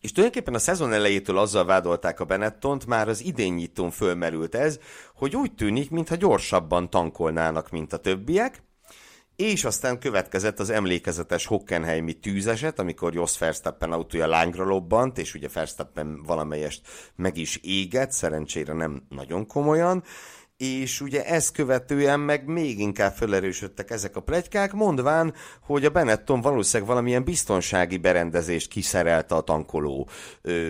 és tulajdonképpen a szezon elejétől azzal vádolták a Benettont, már az idénynyitón fölmerült ez, hogy úgy tűnik, mintha gyorsabban tankolnának, mint a többiek, és aztán következett az emlékezetes Hockenheimi tűzeset, amikor Jos Verstappen autója lángra lobbant, és ugye Verstappen valamelyest meg is égett, szerencsére nem nagyon komolyan, és ugye ezt követően meg még inkább felerősödtek ezek a plegykák, mondván, hogy a Benetton valószínűleg valamilyen biztonsági berendezést kiszerelte a tankoló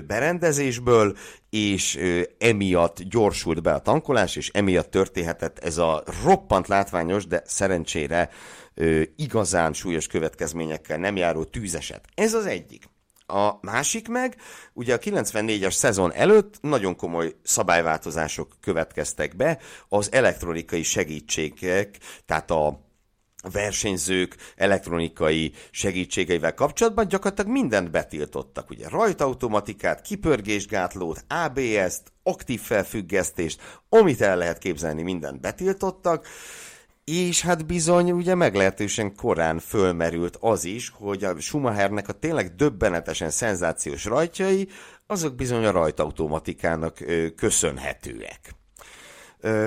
berendezésből, és emiatt gyorsult be a tankolás, és emiatt történhetett ez a roppant látványos, de szerencsére ö, igazán súlyos következményekkel nem járó tűzeset. Ez az egyik. A másik meg, ugye a 94-es szezon előtt nagyon komoly szabályváltozások következtek be, az elektronikai segítségek, tehát a versenyzők elektronikai segítségeivel kapcsolatban gyakorlatilag mindent betiltottak. Ugye rajtautomatikát, kipörgésgátlót, ABS-t, aktív felfüggesztést, amit el lehet képzelni, mindent betiltottak, és hát bizony ugye meglehetősen korán fölmerült az is, hogy a Schumachernek a tényleg döbbenetesen szenzációs rajtjai, azok bizony a rajtautomatikának köszönhetőek.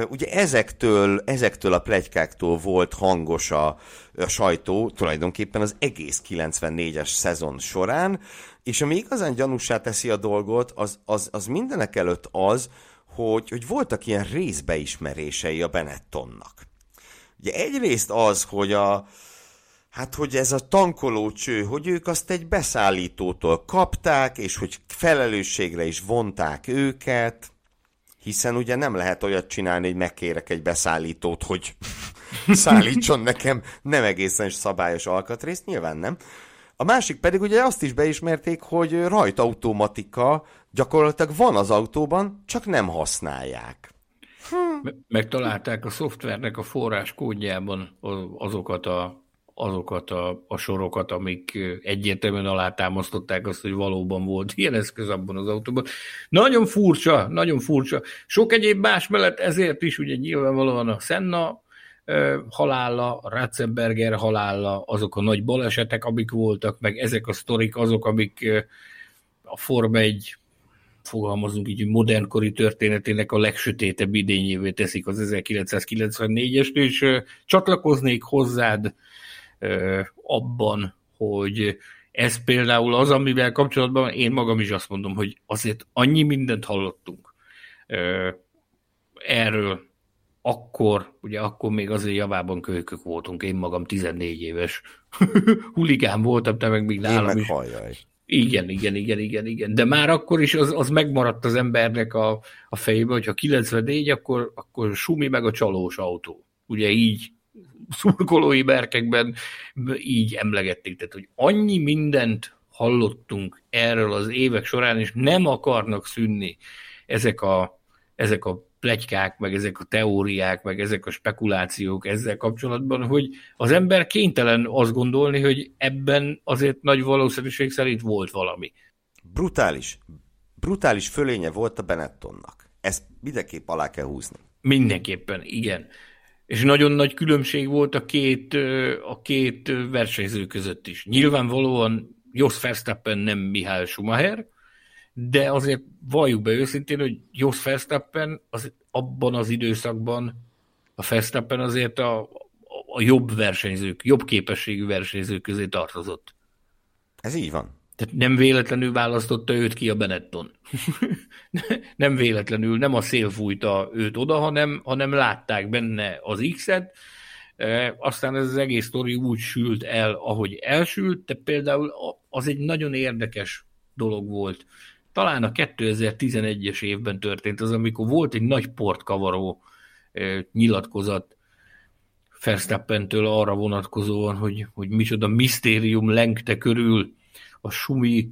Ugye ezektől, ezektől a plegykáktól volt hangos a, a sajtó tulajdonképpen az egész 94-es szezon során, és ami igazán gyanúsá teszi a dolgot, az, az, az mindenek előtt az, hogy, hogy voltak ilyen részbeismerései a Benettonnak. Ugye egyrészt az, hogy a, hát hogy ez a tankolócső, hogy ők azt egy beszállítótól kapták, és hogy felelősségre is vonták őket, hiszen ugye nem lehet olyat csinálni, hogy megkérek egy beszállítót, hogy szállítson nekem nem egészen szabályos alkatrészt, nyilván nem. A másik pedig ugye azt is beismerték, hogy rajtautomatika gyakorlatilag van az autóban, csak nem használják. Hm. Megtalálták a szoftvernek a forrás kódjában azokat a azokat a, a sorokat, amik egyértelműen alátámasztották azt, hogy valóban volt ilyen eszköz abban az autóban. Nagyon furcsa, nagyon furcsa. Sok egyéb más mellett ezért is ugye nyilvánvalóan a Senna halála, a Ratzenberger halála, azok a nagy balesetek, amik voltak, meg ezek a sztorik azok, amik a Forma egy fogalmazunk így, modernkori történetének a legsötétebb idényévé teszik az 1994-est, és csatlakoznék hozzád abban, hogy ez például az, amivel kapcsolatban én magam is azt mondom, hogy azért annyi mindent hallottunk erről, akkor, ugye akkor még azért javában kölykök voltunk, én magam 14 éves huligán voltam, te meg még nálam is. Halljaj. Igen, igen, igen, igen, igen. De már akkor is az, az megmaradt az embernek a, a fejében, hogy ha 94, akkor, akkor sumi meg a csalós autó. Ugye így szurkolói berkekben így emlegették. Tehát, hogy annyi mindent hallottunk erről az évek során, és nem akarnak szűnni ezek a, ezek a plegykák, meg ezek a teóriák, meg ezek a spekulációk ezzel kapcsolatban, hogy az ember kénytelen azt gondolni, hogy ebben azért nagy valószínűség szerint volt valami. Brutális. Brutális fölénye volt a Benettonnak. Ezt mindenképp alá kell húzni. Mindenképpen, igen. És nagyon nagy különbség volt a két, a két versenyző között is. Nyilvánvalóan Jos Verstappen nem Mihály Schumacher, de azért valljuk be őszintén, hogy Jos Verstappen az, abban az időszakban a Verstappen azért a, a jobb versenyzők, jobb képességű versenyzők közé tartozott. Ez így van. Tehát nem véletlenül választotta őt ki a Benetton. nem véletlenül, nem a szél fújta őt oda, hanem, hanem látták benne az X-et, e, aztán ez az egész sztori úgy sült el, ahogy elsült, de például az egy nagyon érdekes dolog volt. Talán a 2011-es évben történt az, amikor volt egy nagy portkavaró nyilatkozat Verstappentől arra vonatkozóan, hogy, hogy micsoda misztérium lengte körül a Sumi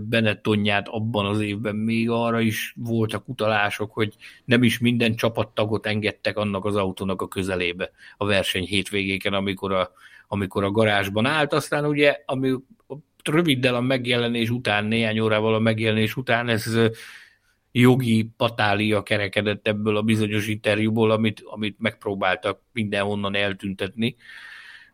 Benettonját abban az évben még arra is voltak utalások, hogy nem is minden csapattagot engedtek annak az autónak a közelébe a verseny hétvégéken, amikor a, amikor a garázsban állt. Aztán ugye, ami röviddel a megjelenés után, néhány órával a megjelenés után ez jogi patália kerekedett ebből a bizonyos interjúból, amit, amit megpróbáltak mindenhonnan eltüntetni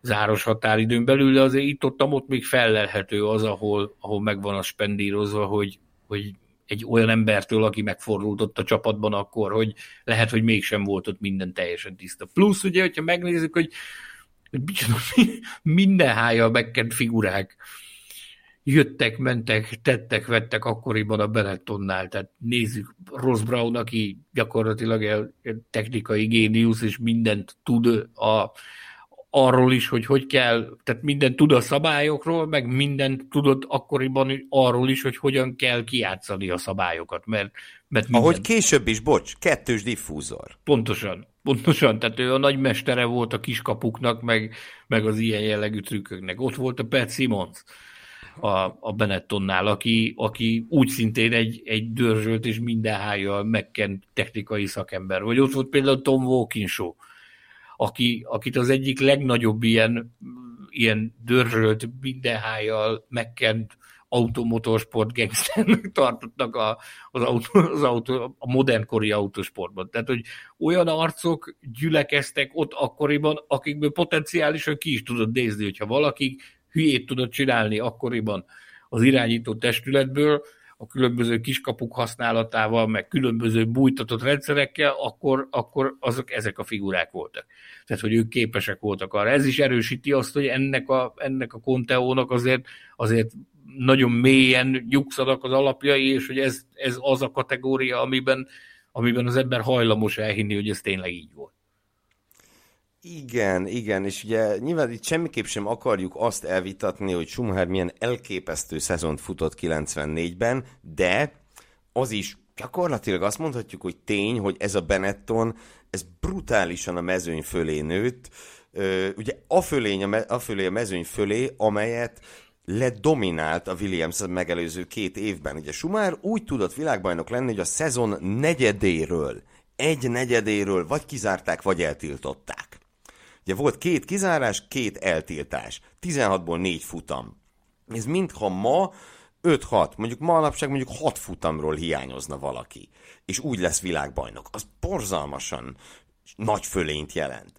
záros határidőn belül, de azért itt ott, ott még fellelhető az, ahol, ahol megvan a spendírozva, hogy, hogy egy olyan embertől, aki megfordult ott a csapatban akkor, hogy lehet, hogy mégsem volt ott minden teljesen tiszta. Plusz ugye, hogyha megnézzük, hogy, hogy minden hája megkent figurák jöttek, mentek, tettek, vettek akkoriban a Benettonnál. Tehát nézzük Ross Brown, aki gyakorlatilag technikai géniusz, és mindent tud a, arról is, hogy hogy kell, tehát minden tud a szabályokról, meg minden tudott akkoriban arról is, hogy hogyan kell kiátszani a szabályokat, mert, mert minden... Ahogy később is, bocs, kettős diffúzor. Pontosan, pontosan, tehát ő a nagymestere volt a kiskapuknak, meg, meg az ilyen jellegű trükköknek. Ott volt a Pat Simmons a, a Benettonnál, aki, aki úgy szintén egy, egy dörzsölt és minden hájjal megkent technikai szakember. Vagy ott volt például Tom Walkinshaw, aki, akit az egyik legnagyobb ilyen, ilyen dörzsölt, mindenhájjal megkent automotorsport gangsternek tartottak a, az, autó, az autó, a modernkori autósportban. Tehát, hogy olyan arcok gyülekeztek ott akkoriban, akikből potenciálisan ki is tudod nézni, hogyha valaki hülyét tudott csinálni akkoriban az irányító testületből, a különböző kiskapuk használatával, meg különböző bújtatott rendszerekkel, akkor, akkor azok ezek a figurák voltak. Tehát, hogy ők képesek voltak arra. Ez is erősíti azt, hogy ennek a, ennek a konteónak azért, azért nagyon mélyen nyugszanak az alapjai, és hogy ez, ez az a kategória, amiben, amiben az ember hajlamos elhinni, hogy ez tényleg így volt. Igen, igen, és ugye nyilván itt semmiképp sem akarjuk azt elvitatni, hogy Schumacher milyen elképesztő szezont futott 94-ben, de az is gyakorlatilag azt mondhatjuk, hogy tény, hogy ez a Benetton, ez brutálisan a mezőny fölé nőtt, ugye a, fölény, a, me, a fölé a mezőny fölé, amelyet ledominált a Williams megelőző két évben. Ugye Schumacher úgy tudott világbajnok lenni, hogy a szezon negyedéről, egy negyedéről vagy kizárták, vagy eltiltották. Ugye volt két kizárás, két eltiltás. 16-ból négy futam. Ez mintha ma 5-6, mondjuk ma alapság mondjuk 6 futamról hiányozna valaki, és úgy lesz világbajnok. Az borzalmasan nagy fölényt jelent.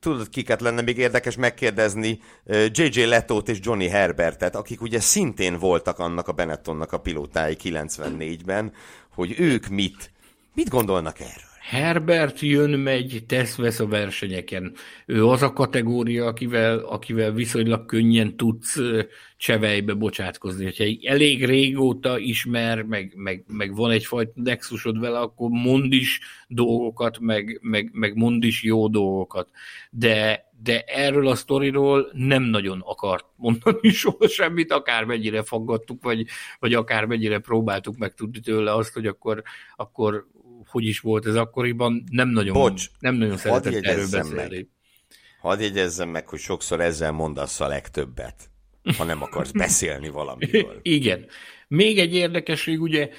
tudod, kiket lenne még érdekes megkérdezni? J.J. Letót és Johnny Herbertet, akik ugye szintén voltak annak a Benettonnak a pilótái 94-ben, hogy ők mit, mit gondolnak erről? Herbert jön, megy, tesz, vesz a versenyeken. Ő az a kategória, akivel, akivel viszonylag könnyen tudsz csevejbe bocsátkozni. Ha elég régóta ismer, meg, meg, meg van egyfajta nexusod vele, akkor mond is dolgokat, meg, meg, meg mond is jó dolgokat. De, de erről a sztoriról nem nagyon akart mondani soha semmit, akármennyire faggattuk, vagy, vagy akármennyire próbáltuk megtudni tőle azt, hogy akkor, akkor hogy is volt ez akkoriban, nem nagyon, Bocs, nem nagyon szeretett erről beszélni. Meg. Hadd jegyezzem meg, hogy sokszor ezzel mondasz a legtöbbet, ha nem akarsz beszélni valamiről. Igen. Még egy érdekesség, ugye,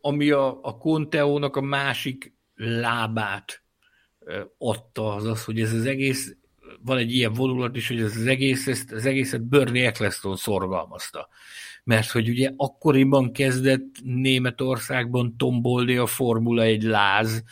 ami a, a Conteónak a másik lábát adta, az az, hogy ez az egész, van egy ilyen vonulat is, hogy ez az egész, ezt, az egészet Bernie Eccleston szorgalmazta mert hogy ugye akkoriban kezdett Németországban tombolni a Formula egy láz,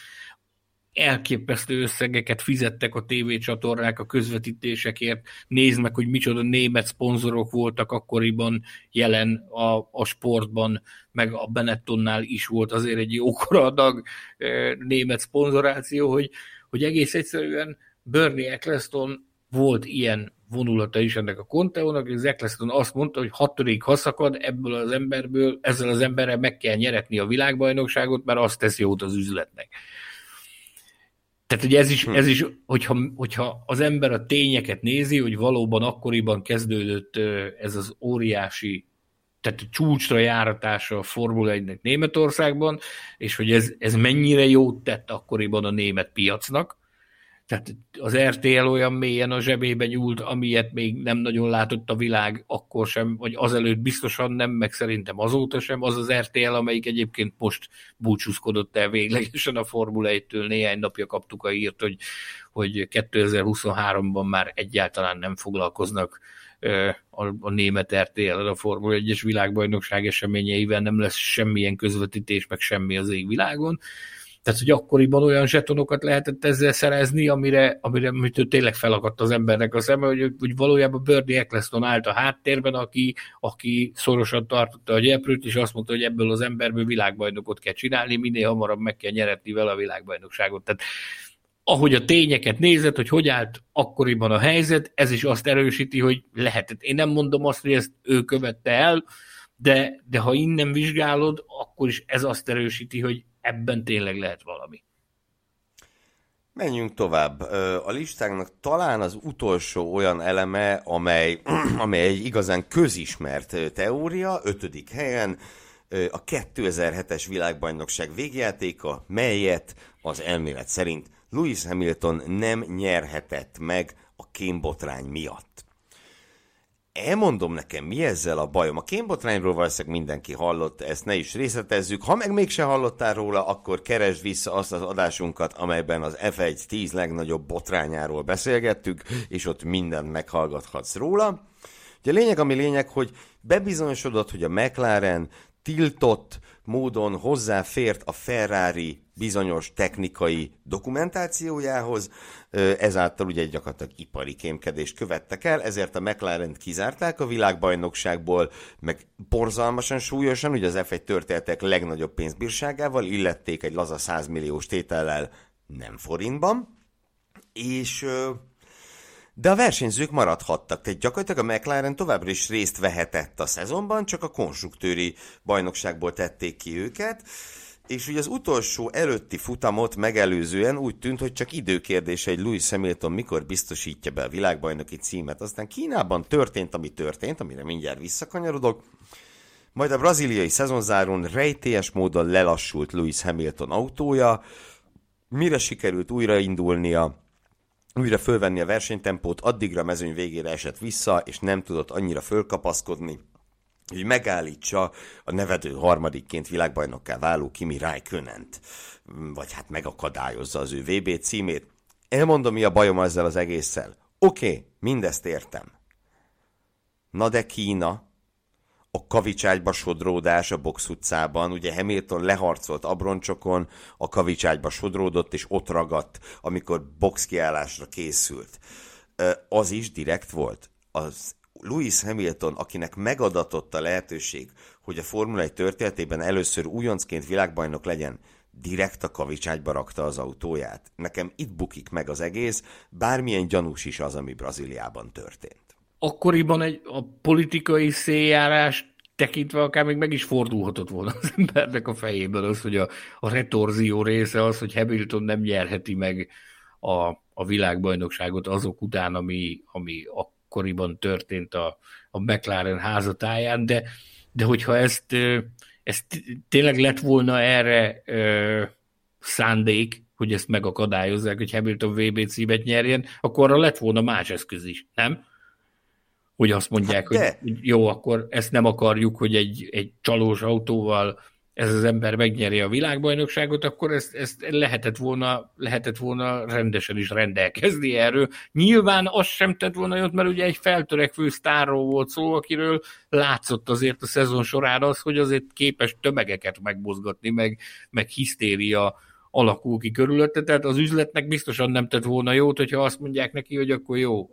elképesztő összegeket fizettek a tévécsatornák a közvetítésekért. Nézd meg, hogy micsoda német szponzorok voltak akkoriban jelen a, a sportban, meg a Benettonnál is volt azért egy jókora adag e, német szponzoráció, hogy, hogy egész egyszerűen Bernie Eccleston volt ilyen vonulata is ennek a Conteónak, és Eccleston azt mondta, hogy hatodik haszakad ebből az emberből, ezzel az emberrel meg kell nyeretni a világbajnokságot, mert azt teszi jót az üzletnek. Tehát ugye ez is, hm. ez is hogyha, hogyha az ember a tényeket nézi, hogy valóban akkoriban kezdődött ez az óriási tehát a csúcsra járatása a Formula 1-nek Németországban, és hogy ez, ez mennyire jót tett akkoriban a német piacnak, tehát az RTL olyan mélyen a zsebébe nyúlt, amilyet még nem nagyon látott a világ akkor sem, vagy azelőtt biztosan nem, meg szerintem azóta sem. Az az RTL, amelyik egyébként most búcsúzkodott el véglegesen a Formula 1-től. Néhány napja kaptuk a írt, hogy, hogy 2023-ban már egyáltalán nem foglalkoznak a, a német RTL, a Formula 1-es világbajnokság eseményeivel nem lesz semmilyen közvetítés, meg semmi az égvilágon. Tehát, hogy akkoriban olyan zsetonokat lehetett ezzel szerezni, amire, amire amitől tényleg felakadt az embernek a szeme, hogy, hogy valójában Bernie Eccleston állt a háttérben, aki, aki szorosan tartotta a gyeprőt, és azt mondta, hogy ebből az emberből világbajnokot kell csinálni, minél hamarabb meg kell nyeretni vele a világbajnokságot. Tehát ahogy a tényeket nézett, hogy hogy állt akkoriban a helyzet, ez is azt erősíti, hogy lehetett. Én nem mondom azt, hogy ezt ő követte el, de, de ha innen vizsgálod, akkor is ez azt erősíti, hogy ebben tényleg lehet valami. Menjünk tovább. A listánknak talán az utolsó olyan eleme, amely, amely egy igazán közismert teória, ötödik helyen, a 2007-es világbajnokság végjátéka, melyet az elmélet szerint Lewis Hamilton nem nyerhetett meg a kémbotrány miatt. Elmondom nekem, mi ezzel a bajom. A kémbotrányról valószínűleg mindenki hallott, ezt ne is részletezzük. Ha meg mégse hallottál róla, akkor keresd vissza azt az adásunkat, amelyben az F1 10 legnagyobb botrányáról beszélgettük, és ott mindent meghallgathatsz róla. Ugye a lényeg, ami lényeg, hogy bebizonyosodott, hogy a McLaren tiltott módon hozzáfért a Ferrari bizonyos technikai dokumentációjához, ezáltal ugye gyakorlatilag ipari kémkedést követtek el, ezért a McLaren kizárták a világbajnokságból, meg borzalmasan súlyosan, ugye az F1 történetek legnagyobb pénzbírságával, illették egy laza 100 milliós tétellel nem forintban, és de a versenyzők maradhattak, tehát gyakorlatilag a McLaren továbbra is részt vehetett a szezonban, csak a konstruktőri bajnokságból tették ki őket, és ugye az utolsó előtti futamot megelőzően úgy tűnt, hogy csak időkérdése, egy Louis Hamilton mikor biztosítja be a világbajnoki címet. Aztán Kínában történt, ami történt, amire mindjárt visszakanyarodok, majd a braziliai szezonzáron rejtélyes módon lelassult Louis Hamilton autója, mire sikerült újraindulnia, újra fölvenni a versenytempót, addigra a mezőny végére esett vissza, és nem tudott annyira fölkapaszkodni, hogy megállítsa a nevedő harmadikként világbajnokká váló Kimi Räikkönent, vagy hát megakadályozza az ő VB címét. Elmondom, mi a bajom ezzel az egésszel. Oké, okay, mindezt értem. Na de Kína, a kavicságyba sodródás a box utcában, ugye Hamilton leharcolt abroncsokon, a kavicságyba sodródott, és ott ragadt, amikor box kiállásra készült. Az is direkt volt. Az Lewis Hamilton, akinek megadatott a lehetőség, hogy a Formula 1 történetében először újoncként világbajnok legyen, direkt a kavicságyba rakta az autóját. Nekem itt bukik meg az egész, bármilyen gyanús is az, ami Brazíliában történt. Akkoriban egy a politikai széljárás tekintve akár még meg is fordulhatott volna az embernek a fejében az, hogy a, a retorzió része az, hogy Hamilton nem nyerheti meg a, a világbajnokságot azok után, ami, ami akkoriban történt a, a McLaren házatáján, de, de hogyha ezt, ezt tényleg lett volna erre ö, szándék, hogy ezt megakadályozzák, hogy Hamilton VB címet nyerjen, akkor arra lett volna más eszköz is, nem? Hogy azt mondják, hát hogy jó, akkor ezt nem akarjuk, hogy egy, egy csalós autóval ez az ember megnyeri a világbajnokságot, akkor ezt, ezt lehetett, volna, lehetett volna rendesen is rendelkezni erről. Nyilván az sem tett volna jót, mert ugye egy feltörekvő sztárról volt szó, akiről látszott azért a szezon során az, hogy azért képes tömegeket megmozgatni, meg, meg hisztéria alakul ki körülötte, tehát az üzletnek biztosan nem tett volna jót, hogyha azt mondják neki, hogy akkor jó,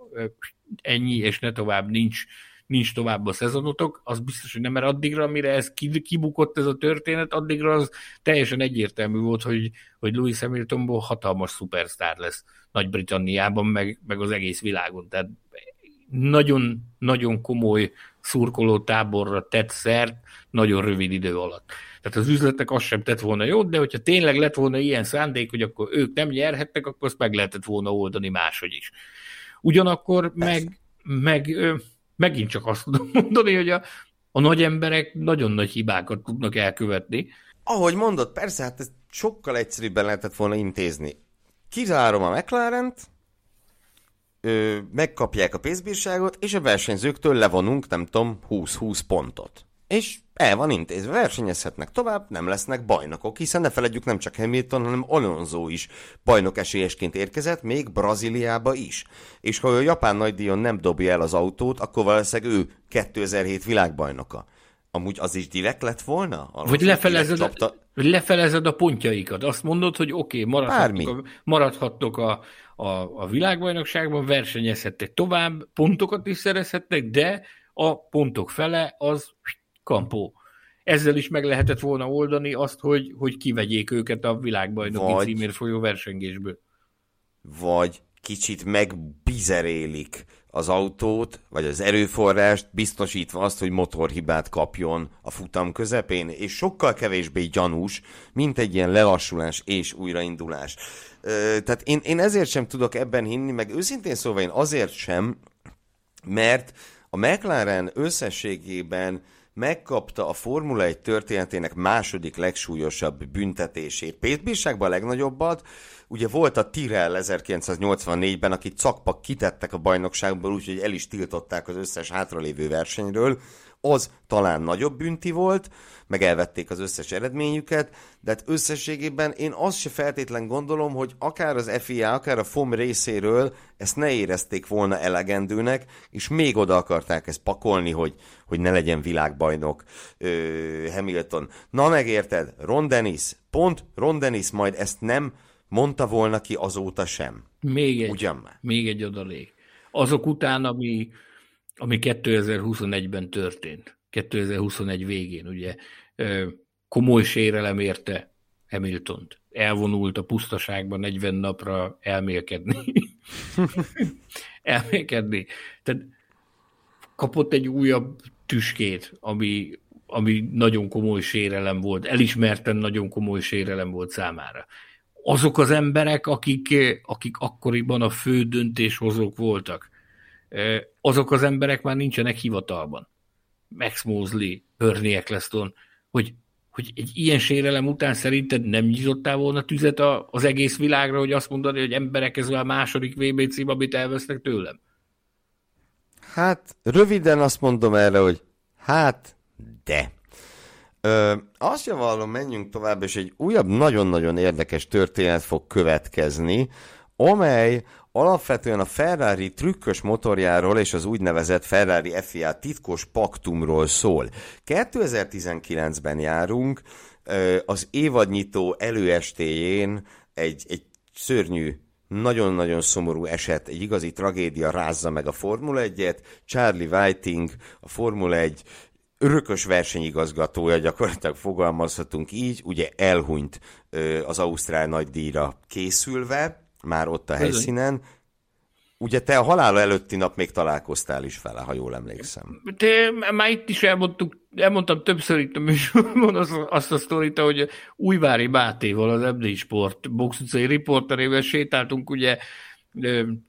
ennyi, és ne tovább nincs nincs tovább a szezonotok, az biztos, hogy nem, mert addigra, mire ez kibukott ez a történet, addigra az teljesen egyértelmű volt, hogy, hogy Louis Hamiltonból hatalmas szupersztár lesz Nagy-Britanniában, meg, meg az egész világon. Tehát nagyon-nagyon komoly szurkoló táborra tett szert nagyon rövid idő alatt. Tehát az üzletek azt sem tett volna jót, de hogyha tényleg lett volna ilyen szándék, hogy akkor ők nem nyerhettek, akkor azt meg lehetett volna oldani máshogy is. Ugyanakkor meg, meg megint csak azt tudom mondani, hogy a, a nagy emberek nagyon nagy hibákat tudnak elkövetni. Ahogy mondod, persze, hát ez sokkal egyszerűbben lehetett volna intézni. Kizárom a mclaren megkapják a pénzbírságot, és a versenyzőktől levonunk, nem tudom, 20-20 pontot és el van intézve, versenyezhetnek tovább, nem lesznek bajnokok, hiszen ne feledjük nem csak Hamilton, hanem Alonso is bajnok esélyesként érkezett, még Brazíliába is. És ha a japán nagydíjon nem dobja el az autót, akkor valószínűleg ő 2007 világbajnoka. Amúgy az is direkt lett volna? Alonso vagy lefelezed, a, lefelezed a pontjaikat. Azt mondod, hogy oké, okay, maradhattok, a, maradhattok a, a, a világbajnokságban, versenyezhettek tovább, pontokat is szerezhettek, de a pontok fele az kampó. Ezzel is meg lehetett volna oldani azt, hogy, hogy kivegyék őket a világbajnoki vagy, címért folyó versengésből. Vagy kicsit megbizerélik az autót, vagy az erőforrást, biztosítva azt, hogy motorhibát kapjon a futam közepén, és sokkal kevésbé gyanús, mint egy ilyen lelassulás és újraindulás. Ö, tehát én, én ezért sem tudok ebben hinni, meg őszintén szóval én azért sem, mert a McLaren összességében megkapta a Formula 1 történetének második legsúlyosabb büntetését. Pétbírságban a legnagyobbat, ugye volt a Tyrell 1984-ben, akit cakpak kitettek a bajnokságból, úgyhogy el is tiltották az összes hátralévő versenyről, az talán nagyobb bünti volt, meg elvették az összes eredményüket, de hát összességében én azt se feltétlen gondolom, hogy akár az FIA, akár a FOM részéről ezt ne érezték volna elegendőnek, és még oda akarták ezt pakolni, hogy, hogy ne legyen világbajnok ö, Hamilton. Na megérted, Ron Dennis, pont Ron Dennis majd ezt nem mondta volna ki azóta sem. Még egy, Ugyan már? Még egy adalék. Azok után, ami ami 2021-ben történt, 2021 végén, ugye komoly sérelem érte Hamiltont. Elvonult a pusztaságban 40 napra elmélkedni. elmélkedni. Tehát kapott egy újabb tüskét, ami, ami nagyon komoly sérelem volt, elismerten nagyon komoly sérelem volt számára. Azok az emberek, akik, akik akkoriban a fő döntéshozók voltak, azok az emberek már nincsenek hivatalban. Max Mosley, Bernie Eccleston, hogy, hogy egy ilyen sérelem után szerinted nem nyitottál volna tüzet az egész világra, hogy azt mondani, hogy emberek ez a második VB cím, amit elvesznek tőlem? Hát, röviden azt mondom erre, hogy hát, de. Ö, azt javallom, menjünk tovább, és egy újabb nagyon-nagyon érdekes történet fog következni, amely alapvetően a Ferrari trükkös motorjáról és az úgynevezett Ferrari FIA titkos paktumról szól. 2019-ben járunk, az évadnyitó előestéjén egy, egy szörnyű nagyon-nagyon szomorú eset, egy igazi tragédia rázza meg a Formula 1-et. Charlie Whiting, a Formula 1 örökös versenyigazgatója, gyakorlatilag fogalmazhatunk így, ugye elhunyt az Ausztrál nagydíjra készülve, már ott a helyszínen. Ugye te a halála előtti nap még találkoztál is vele, ha jól emlékszem. Te, már itt is elmondtuk, elmondtam többször itt a műsorban azt, azt a sztorit, hogy Újvári Mátéval, az MD Sport box utcai riporterével sétáltunk, ugye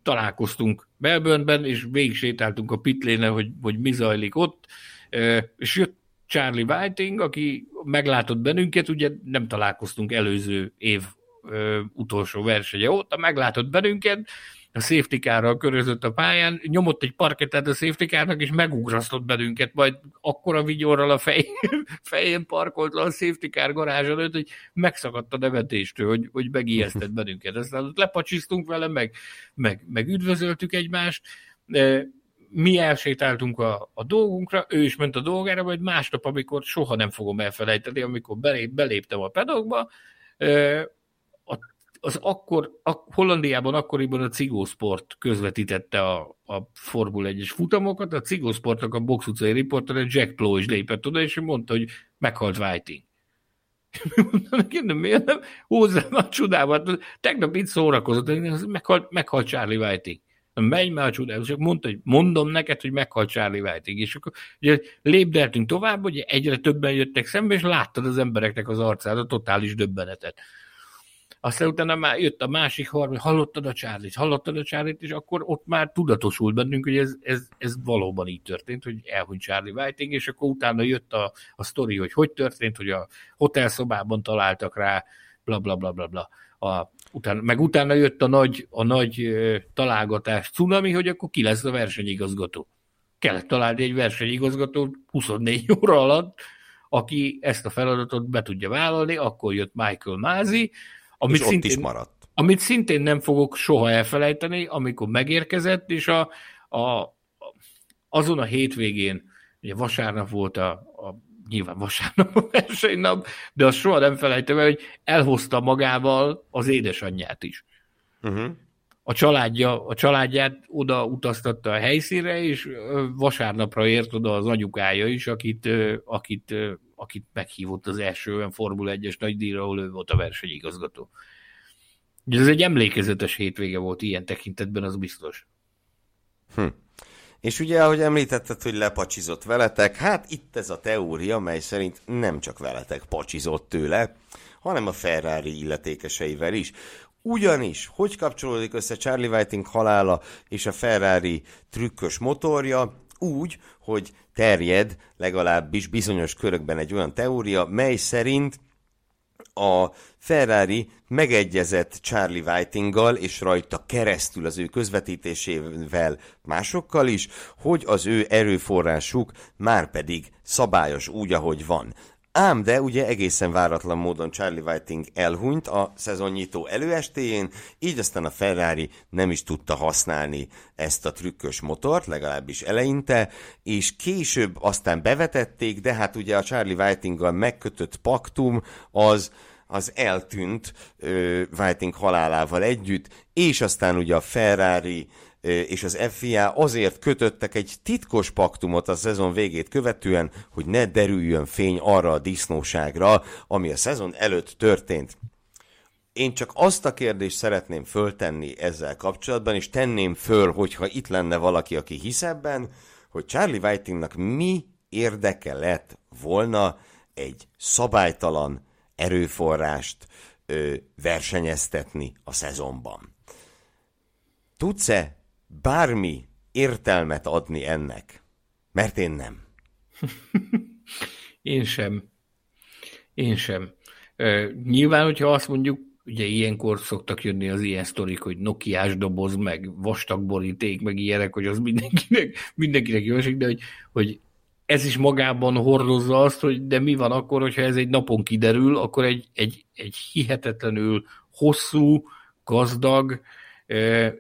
találkoztunk Melbourneben, és végig sétáltunk a pitléne, hogy, hogy mi zajlik ott, és jött Charlie Whiting, aki meglátott bennünket, ugye nem találkoztunk előző év ö, utolsó versenye óta, meglátott bennünket, a safety car körözött a pályán, nyomott egy parketet a safety car és megugrasztott bennünket, majd akkora vigyorral a fej, fején parkolt le a safety car garázs előtt, hogy megszakadt a nevetéstől, hogy, hogy megijesztett bennünket. Aztán ott lepacsisztunk vele, meg, meg, meg üdvözöltük egymást, mi elsétáltunk a, a dolgunkra, ő is ment a dolgára, vagy másnap, amikor soha nem fogom elfelejteni, amikor belép, beléptem a pedokba, az akkor, a, Hollandiában akkoriban a Cigósport közvetítette a, a Formula 1-es futamokat, a Cigósportnak a box utcai riportere Jack Plow is lépett oda, és mondta, hogy meghalt Whiting. Mondtam neki, de miért nem hozzám a csodámat? Tegnap itt szórakozott, meghalt, meghalt Charlie Whiting. Menj már a csodába, csak mondta, hogy mondom neked, hogy meghalt Charlie Whiting. És akkor ugye lépdeltünk tovább, hogy egyre többen jöttek szembe, és láttad az embereknek az arcát, a totális döbbenetet. Aztán utána már jött a másik harmadik, hallottad a Charlie-t, hallottad a Charlie-t, és akkor ott már tudatosult bennünk, hogy ez, ez, ez valóban így történt, hogy elhunyt Charlie Whiting, és akkor utána jött a, a sztori, hogy hogy történt, hogy a hotelszobában találtak rá, bla bla bla bla bla. A, utána, meg utána jött a nagy, a nagy találgatás cunami, hogy akkor ki lesz a versenyigazgató. Kellett találni egy versenyigazgatót 24 óra alatt, aki ezt a feladatot be tudja vállalni, akkor jött Michael Mázi, amit és szintén, ott is maradt. Amit szintén nem fogok soha elfelejteni, amikor megérkezett, és a, a, azon a hétvégén, ugye vasárnap volt a, a nyilván vasárnap a versenynap, de azt soha nem felejtem el, hogy elhozta magával az édesanyját is. Uh-huh. A, családja, a családját oda utaztatta a helyszínre, és vasárnapra ért oda az anyukája is, akit, akit akit meghívott az első olyan Formula 1-es nagydíjra, ahol ő volt a versenyigazgató. Ez egy emlékezetes hétvége volt ilyen tekintetben, az biztos. Hm. És ugye, ahogy említetted, hogy lepacsizott veletek, hát itt ez a teória, mely szerint nem csak veletek pacsizott tőle, hanem a Ferrari illetékeseivel is. Ugyanis, hogy kapcsolódik össze Charlie Whiting halála és a Ferrari trükkös motorja? Úgy, hogy terjed legalábbis bizonyos körökben egy olyan teória, mely szerint a Ferrari megegyezett Charlie Whitinggal, és rajta keresztül az ő közvetítésével másokkal is, hogy az ő erőforrásuk már pedig szabályos úgy, ahogy van. Ám de ugye egészen váratlan módon Charlie Whiting elhunyt a szezonnyitó előestéjén, így aztán a Ferrari nem is tudta használni ezt a trükkös motort, legalábbis eleinte, és később aztán bevetették, de hát ugye a Charlie Whitinggal megkötött paktum az az eltűnt uh, Whiting halálával együtt, és aztán ugye a Ferrari és az FIA azért kötöttek egy titkos paktumot a szezon végét követően, hogy ne derüljön fény arra a disznóságra, ami a szezon előtt történt. Én csak azt a kérdést szeretném föltenni ezzel kapcsolatban, és tenném föl, hogyha itt lenne valaki, aki hisz ebben, hogy Charlie Whitingnak mi érdeke lett volna egy szabálytalan erőforrást ö, versenyeztetni a szezonban. Tudsz-e bármi értelmet adni ennek? Mert én nem. én sem. Én sem. Uh, nyilván, hogyha azt mondjuk, ugye ilyenkor szoktak jönni az ilyen sztorik, hogy nokiás doboz, meg vastag boríték, meg ilyenek, hogy az mindenkinek, mindenkinek jó esik, de hogy, hogy ez is magában hordozza azt, hogy de mi van akkor, hogyha ez egy napon kiderül, akkor egy, egy, egy hihetetlenül hosszú, gazdag,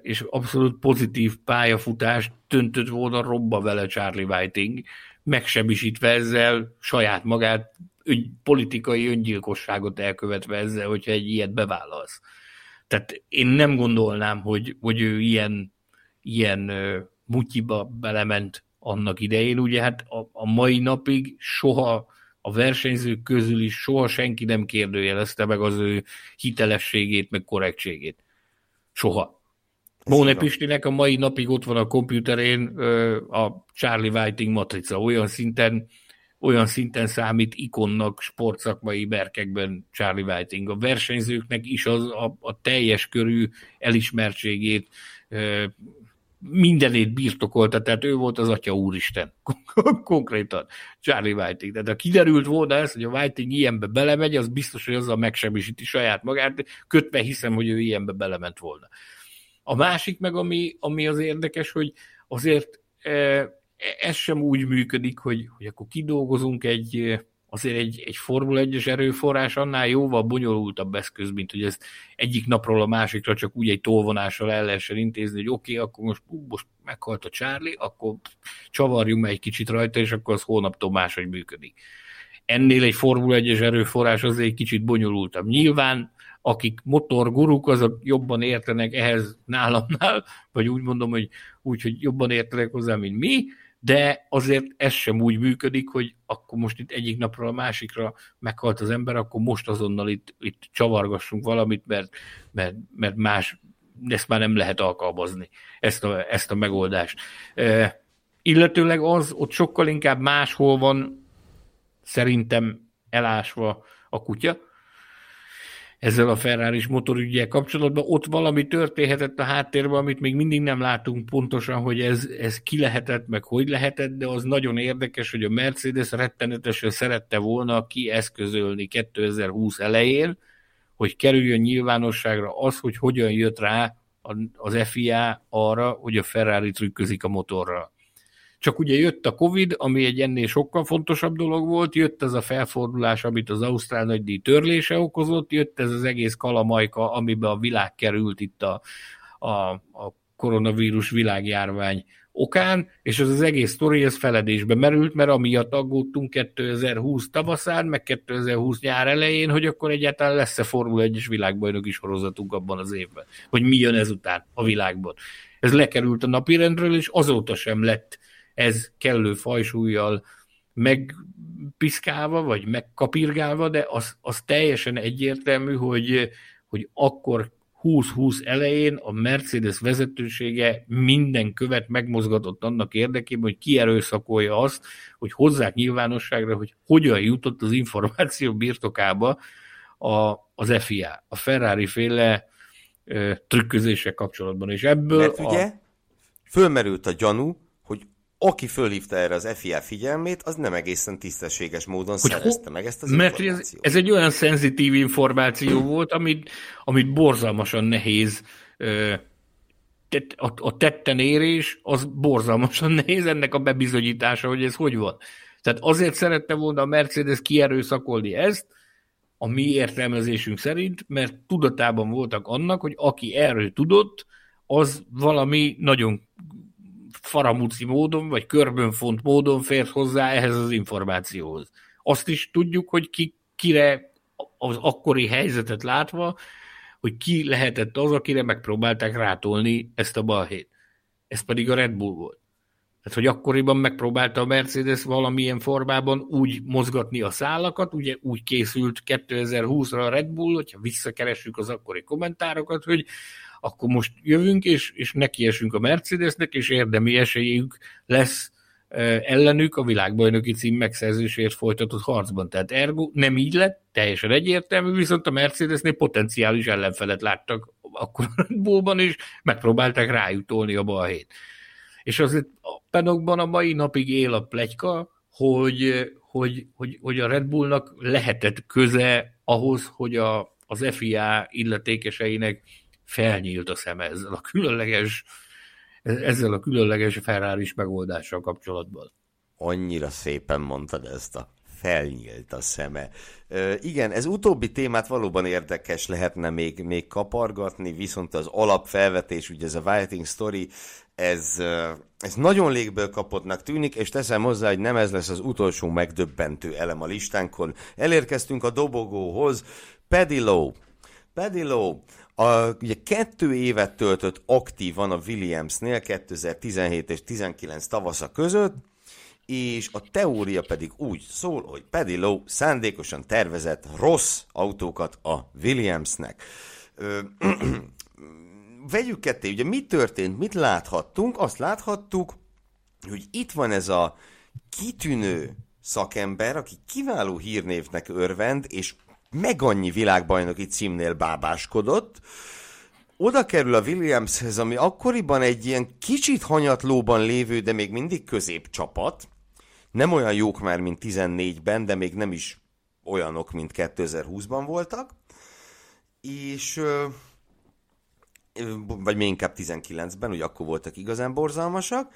és abszolút pozitív pályafutást töntött volna robba vele Charlie Whiting, megsebisítve ezzel saját magát, ügy, politikai öngyilkosságot elkövetve ezzel, hogyha egy ilyet bevállalsz. Tehát én nem gondolnám, hogy, hogy ő ilyen, ilyen mutyiba belement annak idején. Ugye hát a, a mai napig soha a versenyzők közül is soha senki nem kérdőjelezte meg az ő hitelességét, meg korrektségét. Soha. Móne Pistinek a mai napig ott van a komputerén a Charlie Whiting matrica, olyan szinten, olyan szinten számít ikonnak sportszakmai berkekben Charlie Whiting. A versenyzőknek is az a, a teljes körű elismertségét mindenét birtokolta, tehát ő volt az atya úristen, konkrétan, Charlie Whiting. Tehát ha kiderült volna ez, hogy a Whiting ilyenbe belemegy, az biztos, hogy azzal megsemmisíti saját magát, kötve hiszem, hogy ő ilyenbe belement volna. A másik meg, ami, ami az érdekes, hogy azért e, ez sem úgy működik, hogy, hogy akkor kidolgozunk egy, azért egy, egy Formula 1-es erőforrás annál jóval bonyolultabb eszköz, mint hogy ezt egyik napról a másikra csak úgy egy tolvonással el lehessen intézni, hogy oké, okay, akkor most, most meghalt a Charlie, akkor csavarjunk meg egy kicsit rajta, és akkor az hónaptól máshogy működik. Ennél egy Formula 1-es erőforrás azért egy kicsit bonyolultabb. Nyilván akik motorguruk, azok jobban értenek ehhez nálamnál, vagy úgy mondom, hogy úgy, hogy jobban értenek hozzá, mint mi, de azért ez sem úgy működik, hogy akkor most itt egyik napról a másikra meghalt az ember, akkor most azonnal itt, itt csavargassunk valamit, mert, mert, mert más, ezt már nem lehet alkalmazni, ezt a, ezt a megoldást. E, illetőleg az ott sokkal inkább máshol van szerintem elásva a kutya, ezzel a Ferrari motorügyel kapcsolatban. Ott valami történhetett a háttérben, amit még mindig nem látunk pontosan, hogy ez, ez ki lehetett, meg hogy lehetett, de az nagyon érdekes, hogy a Mercedes rettenetesen szerette volna kieszközölni 2020 elején, hogy kerüljön nyilvánosságra az, hogy hogyan jött rá az FIA arra, hogy a Ferrari trükközik a motorral. Csak ugye jött a Covid, ami egy ennél sokkal fontosabb dolog volt, jött ez a felfordulás, amit az Ausztrál nagydíj törlése okozott, jött ez az egész kalamajka, amiben a világ került itt a, a, a koronavírus világjárvány okán, és ez az egész sztori ez feledésbe merült, mert amiatt aggódtunk 2020 tavaszán, meg 2020 nyár elején, hogy akkor egyáltalán lesz-e Formula 1-es világbajnoki sorozatunk abban az évben, hogy mi jön ezután a világban. Ez lekerült a napirendről, és azóta sem lett ez kellő fajsúlyjal megpiszkálva, vagy megkapirgálva, de az, az teljesen egyértelmű, hogy, hogy akkor 2020 elején a Mercedes vezetősége minden követ megmozgatott annak érdekében, hogy kierőszakolja azt, hogy hozzák nyilvánosságra, hogy hogyan jutott az információ birtokába a, az FIA, a Ferrari féle ö, trükközések kapcsolatban. És ebből Mert ugye a... fölmerült a gyanú, aki fölhívta erre az FIA figyelmét, az nem egészen tisztességes módon hogy szerezte ho- meg ezt az Mert ez, ez egy olyan szenzitív információ volt, amit, amit borzalmasan nehéz a, a tetten érés, az borzalmasan nehéz ennek a bebizonyítása, hogy ez hogy van. Tehát azért szerette volna a Mercedes kierőszakolni ezt, a mi értelmezésünk szerint, mert tudatában voltak annak, hogy aki erről tudott, az valami nagyon faramúci módon, vagy körbönfont módon fért hozzá ehhez az információhoz. Azt is tudjuk, hogy ki, kire az akkori helyzetet látva, hogy ki lehetett az, akire megpróbálták rátolni ezt a balhét. Ez pedig a Red Bull volt. Tehát, hogy akkoriban megpróbálta a Mercedes valamilyen formában úgy mozgatni a szálakat, ugye úgy készült 2020-ra a Red Bull, hogyha visszakeressük az akkori kommentárokat, hogy akkor most jövünk, és, és nekiesünk a Mercedesnek, és érdemi esélyünk lesz ellenük a világbajnoki cím megszerzésért folytatott harcban. Tehát ergo nem így lett, teljesen egyértelmű, viszont a Mercedesnél potenciális ellenfelet láttak akkor Bullban, és megpróbálták rájutolni a balhét. És azért a penokban a mai napig él a plegyka, hogy, hogy, hogy, hogy a Red Bullnak lehetett köze ahhoz, hogy a, az FIA illetékeseinek felnyílt a szeme ezzel a különleges, ezzel a különleges ferrari megoldással kapcsolatban. Annyira szépen mondtad ezt a felnyílt a szeme. Ö, igen, ez utóbbi témát valóban érdekes lehetne még, még kapargatni, viszont az alapfelvetés, ugye ez a Whiting Story, ez, ez nagyon légből kapottnak tűnik, és teszem hozzá, hogy nem ez lesz az utolsó megdöbbentő elem a listánkon. Elérkeztünk a dobogóhoz. Paddy Lowe. A, ugye kettő évet töltött aktívan a Williamsnél 2017 és 19 tavasza között, és a teória pedig úgy szól, hogy Paddy Lowe szándékosan tervezett rossz autókat a Williamsnek. Vegyük ketté, ugye mi történt, mit láthattunk? Azt láthattuk, hogy itt van ez a kitűnő szakember, aki kiváló hírnévnek örvend, és meg annyi világbajnoki címnél bábáskodott, oda kerül a Williamshez, ami akkoriban egy ilyen kicsit hanyatlóban lévő, de még mindig középcsapat. Nem olyan jók már, mint 14-ben, de még nem is olyanok, mint 2020-ban voltak. És vagy még inkább 19-ben, hogy akkor voltak igazán borzalmasak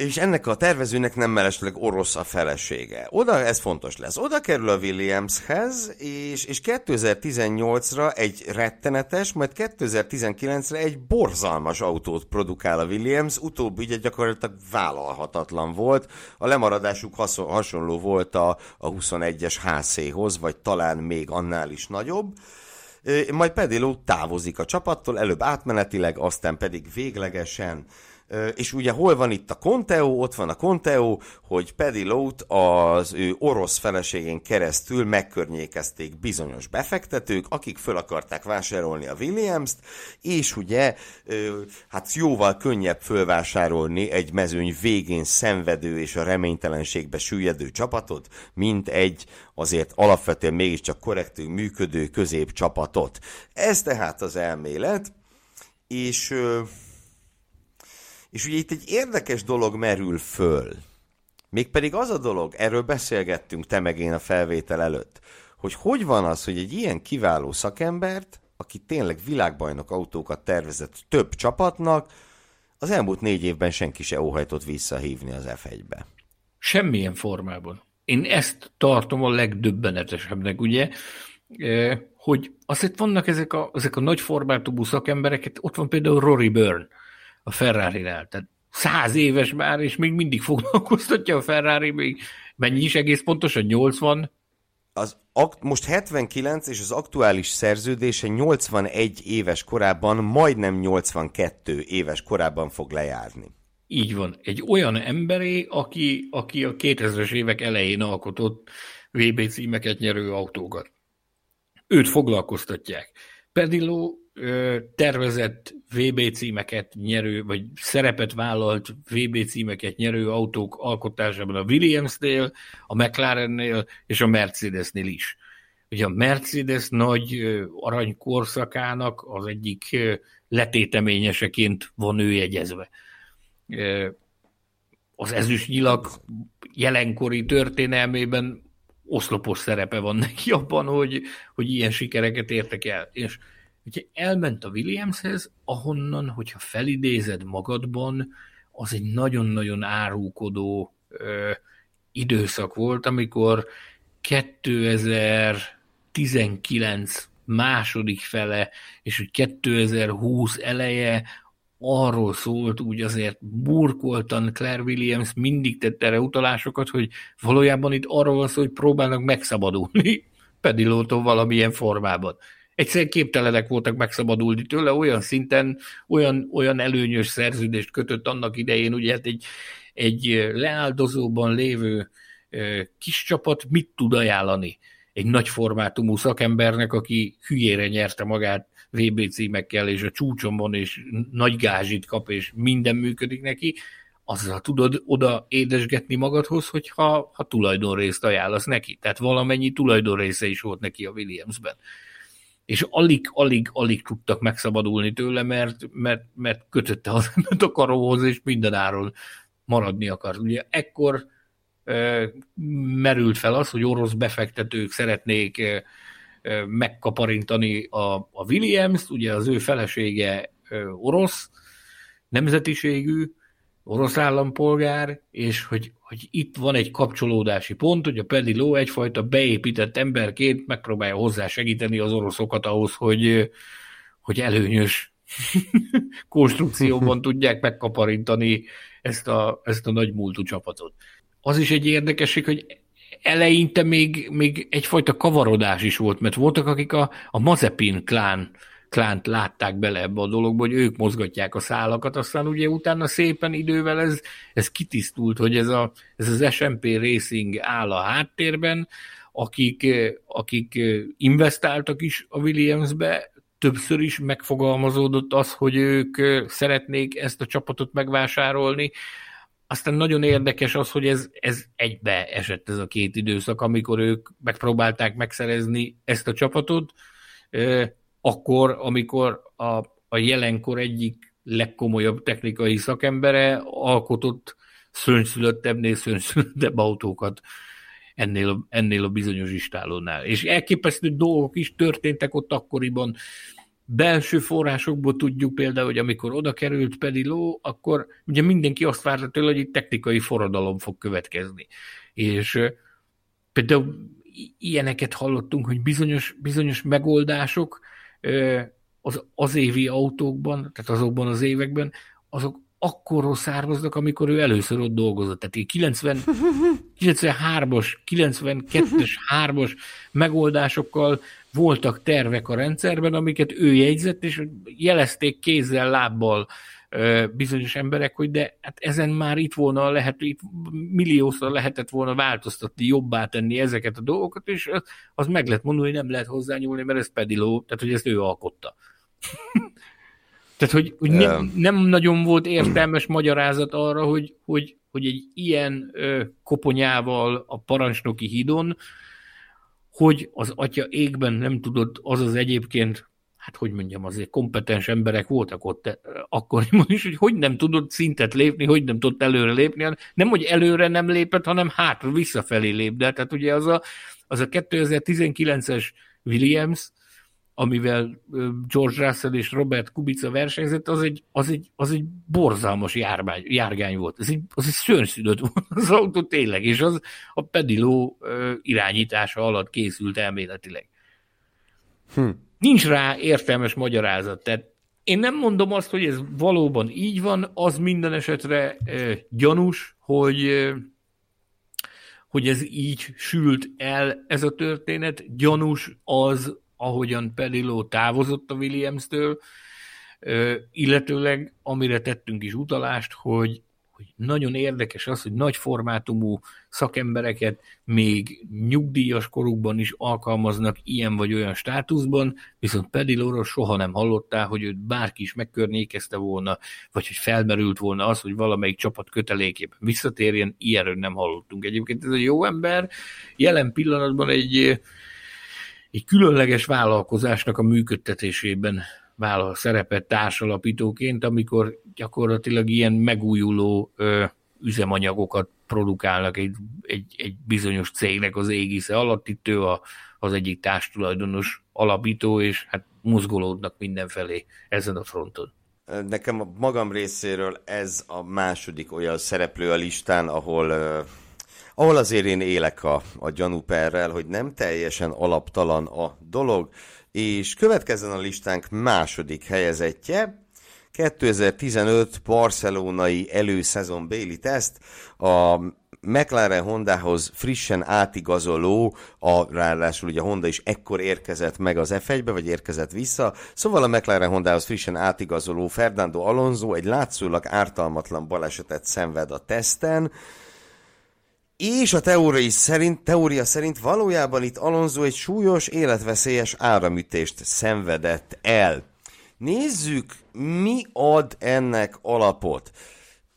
és ennek a tervezőnek nem mellesleg orosz a felesége. Oda, ez fontos lesz. Oda kerül a Williamshez, és, és 2018-ra egy rettenetes, majd 2019-re egy borzalmas autót produkál a Williams, utóbbi ugye gyakorlatilag vállalhatatlan volt. A lemaradásuk hasonló volt a, a 21-es HC-hoz, vagy talán még annál is nagyobb majd Pediló távozik a csapattól, előbb átmenetileg, aztán pedig véglegesen és ugye hol van itt a Conteo? Ott van a Conteo, hogy Paddy Lowe az ő orosz feleségén keresztül megkörnyékezték bizonyos befektetők, akik föl akarták vásárolni a Williams-t, és ugye hát jóval könnyebb fölvásárolni egy mezőny végén szenvedő és a reménytelenségbe süllyedő csapatot, mint egy azért alapvetően mégiscsak korrektül működő középcsapatot. Ez tehát az elmélet, és és ugye itt egy érdekes dolog merül föl. Mégpedig az a dolog, erről beszélgettünk te meg én a felvétel előtt, hogy hogy van az, hogy egy ilyen kiváló szakembert, aki tényleg világbajnok autókat tervezett több csapatnak, az elmúlt négy évben senki se óhajtott visszahívni az F1-be. Semmilyen formában. Én ezt tartom a legdöbbenetesebbnek, ugye, eh, hogy azért vannak ezek a, ezek a nagy formátumú szakemberek, ott van például Rory Byrne, a Ferrari-nál. Tehát száz éves már, és még mindig foglalkoztatja a Ferrari, még mennyi is egész pontosan? 80? Az most 79, és az aktuális szerződése 81 éves korában, majdnem 82 éves korában fog lejárni. Így van. Egy olyan emberé, aki, aki a 2000-es évek elején alkotott VB címeket nyerő autókat. Őt foglalkoztatják. Pedillo tervezett VB címeket nyerő, vagy szerepet vállalt VB címeket nyerő autók alkotásában a Williamsnél, a McLarennél és a Mercedesnél is. Ugye a Mercedes nagy aranykorszakának az egyik letéteményeseként van ő jegyezve. Az ezüstnyilak jelenkori történelmében oszlopos szerepe van neki abban, hogy, hogy ilyen sikereket értek el. És ugye elment a Williamshez, ahonnan, hogyha felidézed magadban, az egy nagyon-nagyon árulkodó ö, időszak volt, amikor 2019 második fele, és hogy 2020 eleje arról szólt, úgy azért burkoltan Claire Williams mindig tette erre utalásokat, hogy valójában itt arról van szó, hogy próbálnak megszabadulni Pedilótól valamilyen formában. Egyszerűen képtelenek voltak megszabadulni tőle, olyan szinten, olyan, olyan előnyös szerződést kötött annak idején, ugye hát egy, egy leáldozóban lévő kis csapat mit tud ajánlani egy nagy formátumú szakembernek, aki hülyére nyerte magát VB címekkel, és a csúcson van, és nagy gázsit kap, és minden működik neki, azzal tudod oda édesgetni magadhoz, hogyha ha tulajdonrészt ajánlasz neki. Tehát valamennyi tulajdonrésze is volt neki a Williamsben. És alig, alig, alig tudtak megszabadulni tőle, mert, mert, mert kötötte az a karóhoz, és mindenáron maradni akar. Ugye ekkor e, merült fel az, hogy orosz befektetők szeretnék e, megkaparintani a, a Williams, ugye az ő felesége orosz nemzetiségű, orosz állampolgár, és hogy, hogy itt van egy kapcsolódási pont, hogy a Pediló egyfajta beépített emberként megpróbálja hozzá segíteni az oroszokat ahhoz, hogy, hogy előnyös konstrukcióban tudják megkaparintani ezt a, ezt a nagy múltú csapatot. Az is egy érdekesség, hogy eleinte még, még egyfajta kavarodás is volt, mert voltak, akik a, a Mazepin klán klánt látták bele ebbe a dologba, hogy ők mozgatják a szálakat, aztán ugye utána szépen idővel ez, ez kitisztult, hogy ez, a, ez az SMP Racing áll a háttérben, akik, akik investáltak is a Williamsbe, többször is megfogalmazódott az, hogy ők szeretnék ezt a csapatot megvásárolni, aztán nagyon érdekes az, hogy ez, ez egybe esett ez a két időszak, amikor ők megpróbálták megszerezni ezt a csapatot, akkor, amikor a, a jelenkor egyik legkomolyabb technikai szakembere alkotott szörnyszülöttebbnél szörnyszülöttebb autókat ennél a, ennél a bizonyos istálónál. És elképesztő dolgok is történtek ott akkoriban, belső forrásokból tudjuk például, hogy amikor oda került Pediló, akkor ugye mindenki azt várta tőle, hogy egy technikai forradalom fog következni. És például ilyeneket hallottunk, hogy bizonyos, bizonyos megoldások az, az évi autókban, tehát azokban az években, azok akkorról származnak, amikor ő először ott dolgozott. Tehát 90, 93-as, 92-es, 3-as megoldásokkal voltak tervek a rendszerben, amiket ő jegyzett, és jelezték kézzel, lábbal bizonyos emberek, hogy de hát ezen már itt volna lehet, itt milliószor lehetett volna változtatni, jobbá tenni ezeket a dolgokat, és az, az meg lehet mondani, hogy nem lehet hozzányúlni, mert ez pediló, tehát hogy ezt ő alkotta. tehát, hogy, hogy nem, nem nagyon volt értelmes magyarázat arra, hogy, hogy, hogy egy ilyen ö, koponyával a parancsnoki hídon hogy az atya égben nem tudott az az egyébként, hát hogy mondjam, azért kompetens emberek voltak ott akkoriban is, hogy hogy nem tudott szintet lépni, hogy nem tudott előre lépni, nem, hogy előre nem lépett, hanem hátra, visszafelé lép, de tehát ugye az a, az a 2019-es Williams, amivel George Russell és Robert Kubica versenyzett, az egy, az egy, az egy borzalmas járvány, járgány volt. Ez egy, az egy szörnyszülött volt az autó tényleg, és az a pediló irányítása alatt készült elméletileg. Hm. Nincs rá értelmes magyarázat. Tehát én nem mondom azt, hogy ez valóban így van, az minden esetre e, gyanús, hogy hogy ez így sült el ez a történet. Gyanús az, ahogyan Pedillo távozott a Williams-től, illetőleg amire tettünk is utalást, hogy, hogy nagyon érdekes az, hogy nagy formátumú szakembereket még nyugdíjas korukban is alkalmaznak ilyen vagy olyan státuszban, viszont Pedilóról soha nem hallottál, hogy őt bárki is megkörnyékezte volna, vagy hogy felmerült volna az, hogy valamelyik csapat kötelékében visszatérjen, ilyenről nem hallottunk. Egyébként ez a jó ember jelen pillanatban egy, egy különleges vállalkozásnak a működtetésében vállal szerepet társalapítóként, amikor gyakorlatilag ilyen megújuló ö, üzemanyagokat produkálnak egy, egy, egy bizonyos cégnek az égisze alatt. Itt ő a, az egyik társtulajdonos alapító, és hát mozgolódnak mindenfelé ezen a fronton. Nekem a magam részéről ez a második olyan szereplő a listán, ahol, uh, ahol azért én élek a, a gyanúperrel, hogy nem teljesen alaptalan a dolog, és következzen a listánk második helyezettje, 2015 barcelonai előszezon béli teszt, a McLaren Hondához frissen átigazoló, a, ráadásul ugye a Honda is ekkor érkezett meg az F1-be, vagy érkezett vissza, szóval a McLaren Hondához frissen átigazoló Fernando Alonso egy látszólag ártalmatlan balesetet szenved a teszten, és a teória szerint, teória szerint valójában itt Alonso egy súlyos, életveszélyes áramütést szenvedett el. Nézzük, mi ad ennek alapot.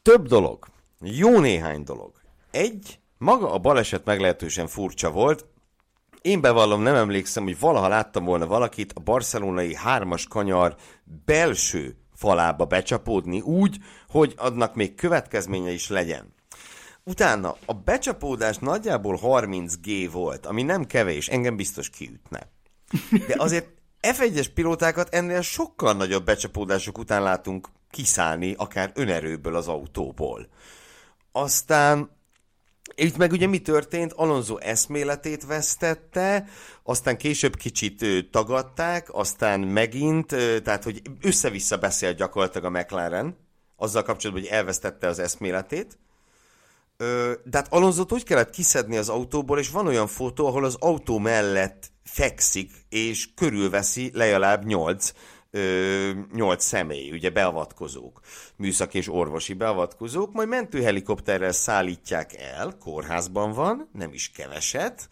Több dolog. Jó néhány dolog. Egy, maga a baleset meglehetősen furcsa volt. Én bevallom, nem emlékszem, hogy valaha láttam volna valakit a barcelonai hármas kanyar belső falába becsapódni úgy, hogy adnak még következménye is legyen. Utána a becsapódás nagyjából 30G volt, ami nem kevés, engem biztos kiütne. De azért F1-es pilótákat ennél sokkal nagyobb becsapódások után látunk kiszállni, akár önerőből az autóból. Aztán itt meg ugye mi történt? Alonso eszméletét vesztette, aztán később kicsit tagadták, aztán megint, tehát hogy össze-vissza beszélt gyakorlatilag a McLaren, azzal kapcsolatban, hogy elvesztette az eszméletét, de hát Alonzot úgy kellett kiszedni az autóból, és van olyan fotó, ahol az autó mellett fekszik, és körülveszi legalább nyolc, nyolc személy, ugye beavatkozók, műszaki és orvosi beavatkozók, majd mentőhelikopterrel szállítják el, kórházban van, nem is keveset,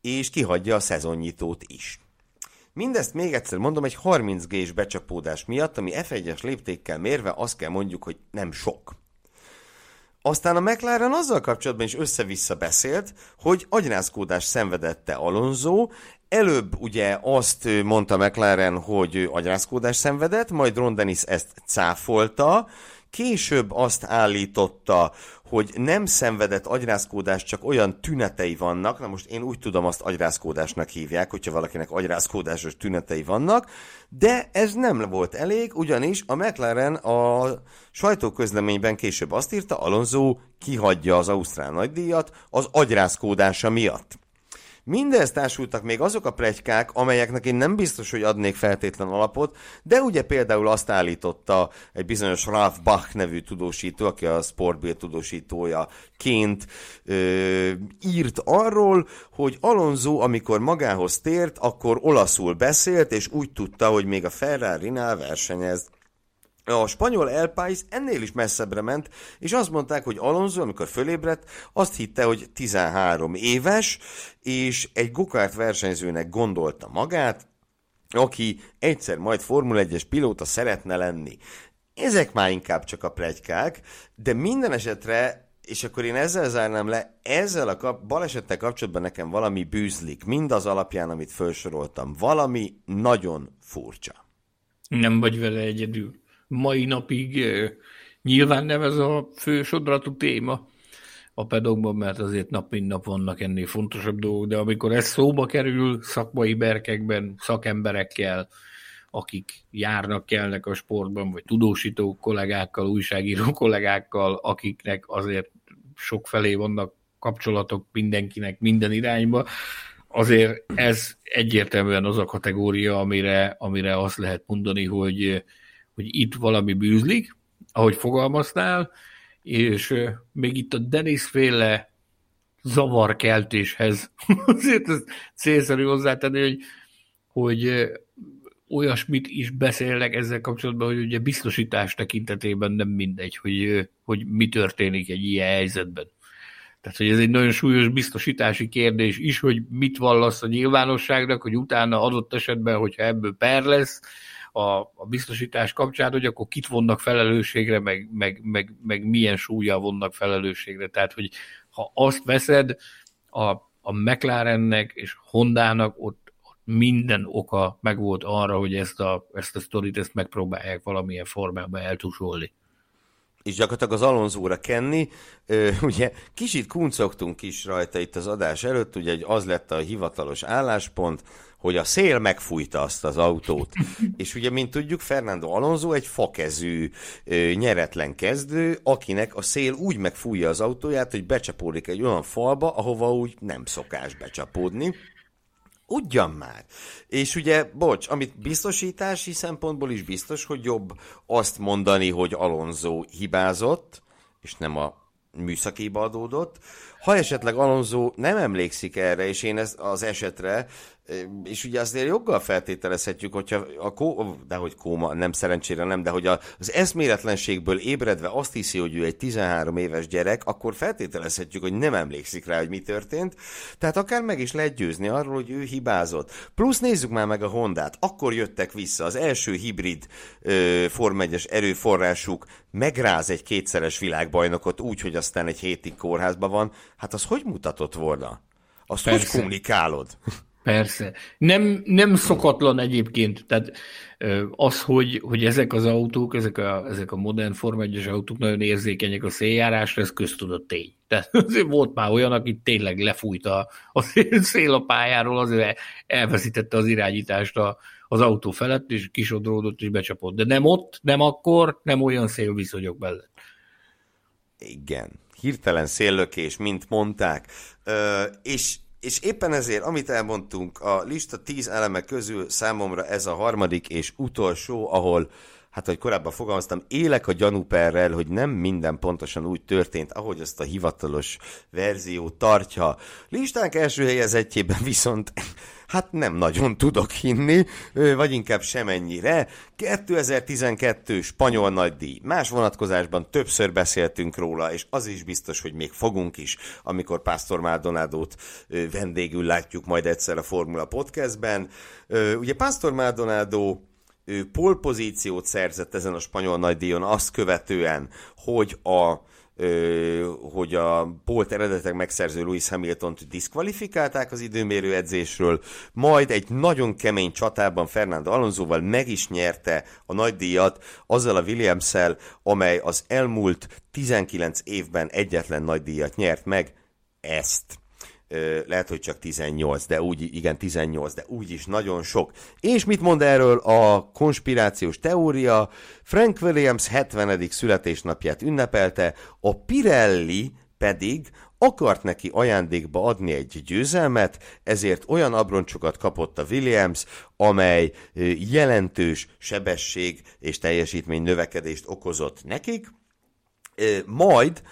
és kihagyja a szezonnyitót is. Mindezt még egyszer mondom, egy 30 g becsapódás miatt, ami F1-es léptékkel mérve azt kell mondjuk, hogy nem sok. Aztán a McLaren azzal kapcsolatban is össze-vissza beszélt, hogy agyrázkódás szenvedette Alonso, Előbb ugye azt mondta McLaren, hogy agyrázkódás szenvedett, majd Ron Dennis ezt cáfolta, később azt állította, hogy nem szenvedett agyrázkódás, csak olyan tünetei vannak, na most én úgy tudom, azt agyrázkódásnak hívják, hogyha valakinek agyrázkódásos tünetei vannak, de ez nem volt elég, ugyanis a McLaren a sajtóközleményben később azt írta, Alonso kihagyja az Ausztrál nagydíjat az agyrázkódása miatt. Mindez társultak még azok a plegykák, amelyeknek én nem biztos, hogy adnék feltétlen alapot, de ugye például azt állította egy bizonyos Ralph Bach nevű tudósító, aki a Sportbill tudósítója ként ö, írt arról, hogy Alonso, amikor magához tért, akkor olaszul beszélt, és úgy tudta, hogy még a Ferrari-nál versenyez. A spanyol El Pais ennél is messzebbre ment, és azt mondták, hogy Alonso, amikor fölébredt, azt hitte, hogy 13 éves, és egy gokárt versenyzőnek gondolta magát, aki egyszer majd Formula 1-es pilóta szeretne lenni. Ezek már inkább csak a plegykák, de minden esetre, és akkor én ezzel zárnám le, ezzel a kap- balesettel kapcsolatban nekem valami bűzlik, mindaz alapján, amit felsoroltam. Valami nagyon furcsa. Nem vagy vele egyedül mai napig nyilván nem ez a fő sodratú téma a pedokban, mert azért nap mint nap vannak ennél fontosabb dolgok, de amikor ez szóba kerül szakmai berkekben, szakemberekkel, akik járnak, kelnek a sportban, vagy tudósító kollégákkal, újságíró kollégákkal, akiknek azért sok felé vannak kapcsolatok mindenkinek minden irányba, azért ez egyértelműen az a kategória, amire, amire azt lehet mondani, hogy hogy itt valami bűzlik, ahogy fogalmaznál, és még itt a Denis féle zavarkeltéshez azért ez célszerű hozzátenni, hogy, hogy olyasmit is beszélnek ezzel kapcsolatban, hogy ugye biztosítás tekintetében nem mindegy, hogy, hogy mi történik egy ilyen helyzetben. Tehát, hogy ez egy nagyon súlyos biztosítási kérdés is, hogy mit vallasz a nyilvánosságnak, hogy utána adott esetben, hogyha ebből per lesz a, a biztosítás kapcsán, hogy akkor kit vonnak felelősségre, meg, meg, meg, meg milyen súlya vonnak felelősségre. Tehát, hogy ha azt veszed, a, a McLarennek és Hondának ott, ott minden oka megvolt arra, hogy ezt a, ezt a sztorit ezt megpróbálják valamilyen formában eltusolni és gyakorlatilag az Alonzóra kenni. Ugye kicsit kuncogtunk is rajta itt az adás előtt, ugye az lett a hivatalos álláspont, hogy a szél megfújta azt az autót. És ugye, mint tudjuk, Fernando Alonso egy fakezű, nyeretlen kezdő, akinek a szél úgy megfújja az autóját, hogy becsapódik egy olyan falba, ahova úgy nem szokás becsapódni. Ugyan már. És ugye, bocs, amit biztosítási szempontból is biztos, hogy jobb azt mondani, hogy Alonso hibázott, és nem a műszakiba adódott. Ha esetleg Alonso nem emlékszik erre, és én ez az esetre és ugye azért joggal feltételezhetjük, hogyha a kó, de hogy kóma, nem szerencsére nem, de hogy az eszméletlenségből ébredve azt hiszi, hogy ő egy 13 éves gyerek, akkor feltételezhetjük, hogy nem emlékszik rá, hogy mi történt. Tehát akár meg is lehet győzni arról, hogy ő hibázott. Plusz nézzük már meg a Hondát. Akkor jöttek vissza az első hibrid Form 1 erőforrásuk, megráz egy kétszeres világbajnokot úgy, hogy aztán egy hétig kórházban van. Hát az hogy mutatott volna? Azt Persze. hogy kommunikálod? Persze. Nem, nem szokatlan egyébként, tehát az, hogy, hogy ezek az autók, ezek a, ezek a modern Forma 1 autók nagyon érzékenyek a széljárásra, ez köztudott tény. Tehát azért volt már olyan, aki tényleg lefújta a szél a pályáról, azért elveszítette az irányítást a, az autó felett, és kisodródott és becsapott. De nem ott, nem akkor, nem olyan szélviszonyok mellett. Igen. Hirtelen széllökés, mint mondták. Ö, és és éppen ezért, amit elmondtunk, a lista tíz eleme közül számomra ez a harmadik és utolsó, ahol hát ahogy korábban fogalmaztam, élek a gyanúperrel, hogy nem minden pontosan úgy történt, ahogy azt a hivatalos verzió tartja. Listánk első helyezettjében viszont hát nem nagyon tudok hinni, vagy inkább semennyire. 2012 spanyol nagydíj. Más vonatkozásban többször beszéltünk róla, és az is biztos, hogy még fogunk is, amikor Pásztor Maldonádót vendégül látjuk majd egyszer a Formula Podcastben. Ugye Pásztor Maldonado polpozíciót szerzett ezen a spanyol nagydíjon azt követően, hogy a hogy a Polt eredetek megszerző Lewis Hamilton-t diszkvalifikálták az időmérő edzésről, majd egy nagyon kemény csatában Fernando Alonsoval meg is nyerte a nagydíjat azzal a williams amely az elmúlt 19 évben egyetlen nagydíjat nyert meg, ezt lehet, hogy csak 18, de úgy, igen, 18, de úgy is nagyon sok. És mit mond erről a konspirációs teória? Frank Williams 70. születésnapját ünnepelte, a Pirelli pedig akart neki ajándékba adni egy győzelmet, ezért olyan abroncsokat kapott a Williams, amely jelentős sebesség és teljesítmény növekedést okozott nekik, majd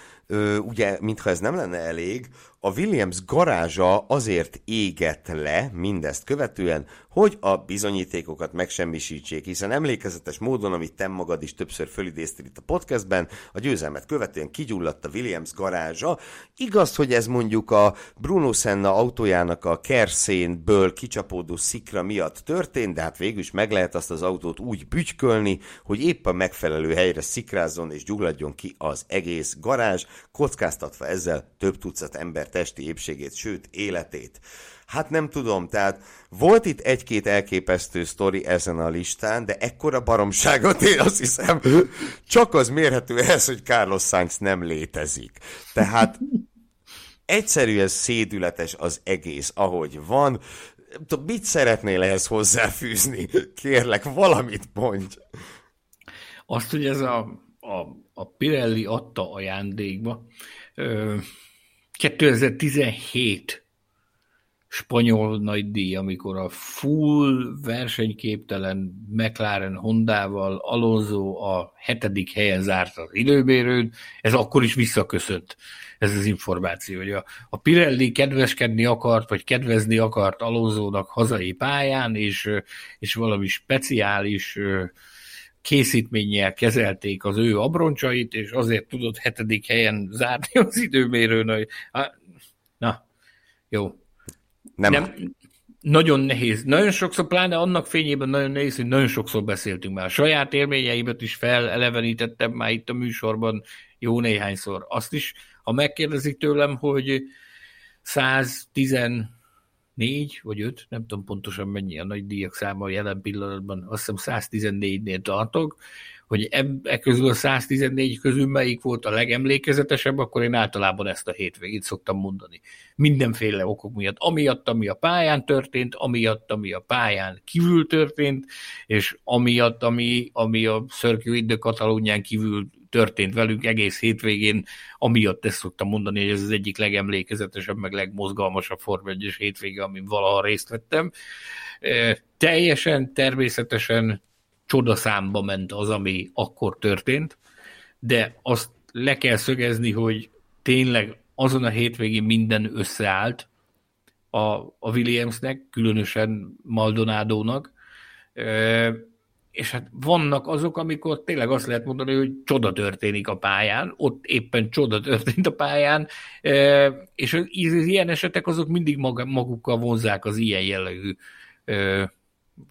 ugye, mintha ez nem lenne elég, a Williams garázsa azért égett le mindezt követően, hogy a bizonyítékokat megsemmisítsék, hiszen emlékezetes módon, amit te magad is többször fölidéztél itt a podcastben, a győzelmet követően kigyulladt a Williams garázsa. Igaz, hogy ez mondjuk a Bruno Senna autójának a kerszénből kicsapódó szikra miatt történt, de hát végül is meg lehet azt az autót úgy bütykölni, hogy épp a megfelelő helyre szikrázzon és gyulladjon ki az egész garázs, kockáztatva ezzel több tucat ember testi épségét, sőt életét. Hát nem tudom, tehát volt itt egy-két elképesztő sztori ezen a listán, de ekkora baromságot én azt hiszem, csak az mérhető ehhez, hogy Carlos Sainz nem létezik. Tehát egyszerűen szédületes az egész, ahogy van. Mit szeretnél ehhez hozzáfűzni? Kérlek, valamit mondj. Azt, hogy ez a, a, a Pirelli adta ajándékba. 2017 spanyol nagydíj, amikor a full versenyképtelen McLaren Hondával Alonso a hetedik helyen zárt az időmérőn, ez akkor is visszaköszönt ez az információ, hogy a, a Pirelli kedveskedni akart, vagy kedvezni akart Alonso-nak hazai pályán, és, és valami speciális készítménnyel kezelték az ő abroncsait, és azért tudott hetedik helyen zárni az időmérőn, hogy na, jó. Nem. nem nagyon nehéz. Nagyon sokszor, pláne annak fényében nagyon nehéz, hogy nagyon sokszor beszéltünk már. A saját élményeimet is felelevenítettem már itt a műsorban jó néhányszor. Azt is, ha megkérdezik tőlem, hogy 110 négy vagy öt, nem tudom pontosan mennyi a nagy díjak száma jelen pillanatban, azt hiszem 114-nél tartok, hogy e közül a 114 közül melyik volt a legemlékezetesebb, akkor én általában ezt a hétvégét szoktam mondani. Mindenféle okok miatt. Amiatt, ami a pályán történt, amiatt, ami a pályán kívül történt, és amiatt, ami, ami a Circuit de Katalónián kívül történt velünk egész hétvégén, amiatt ezt szoktam mondani, hogy ez az egyik legemlékezetesebb, meg legmozgalmasabb Form 1 hétvége, amin valaha részt vettem. Teljesen, természetesen csodaszámba ment az, ami akkor történt, de azt le kell szögezni, hogy tényleg azon a hétvégén minden összeállt a, a Williamsnek, különösen Maldonádónak, és hát vannak azok, amikor tényleg azt lehet mondani, hogy csoda történik a pályán, ott éppen csoda történt a pályán, és az ilyen esetek azok mindig magukkal vonzák az ilyen jellegű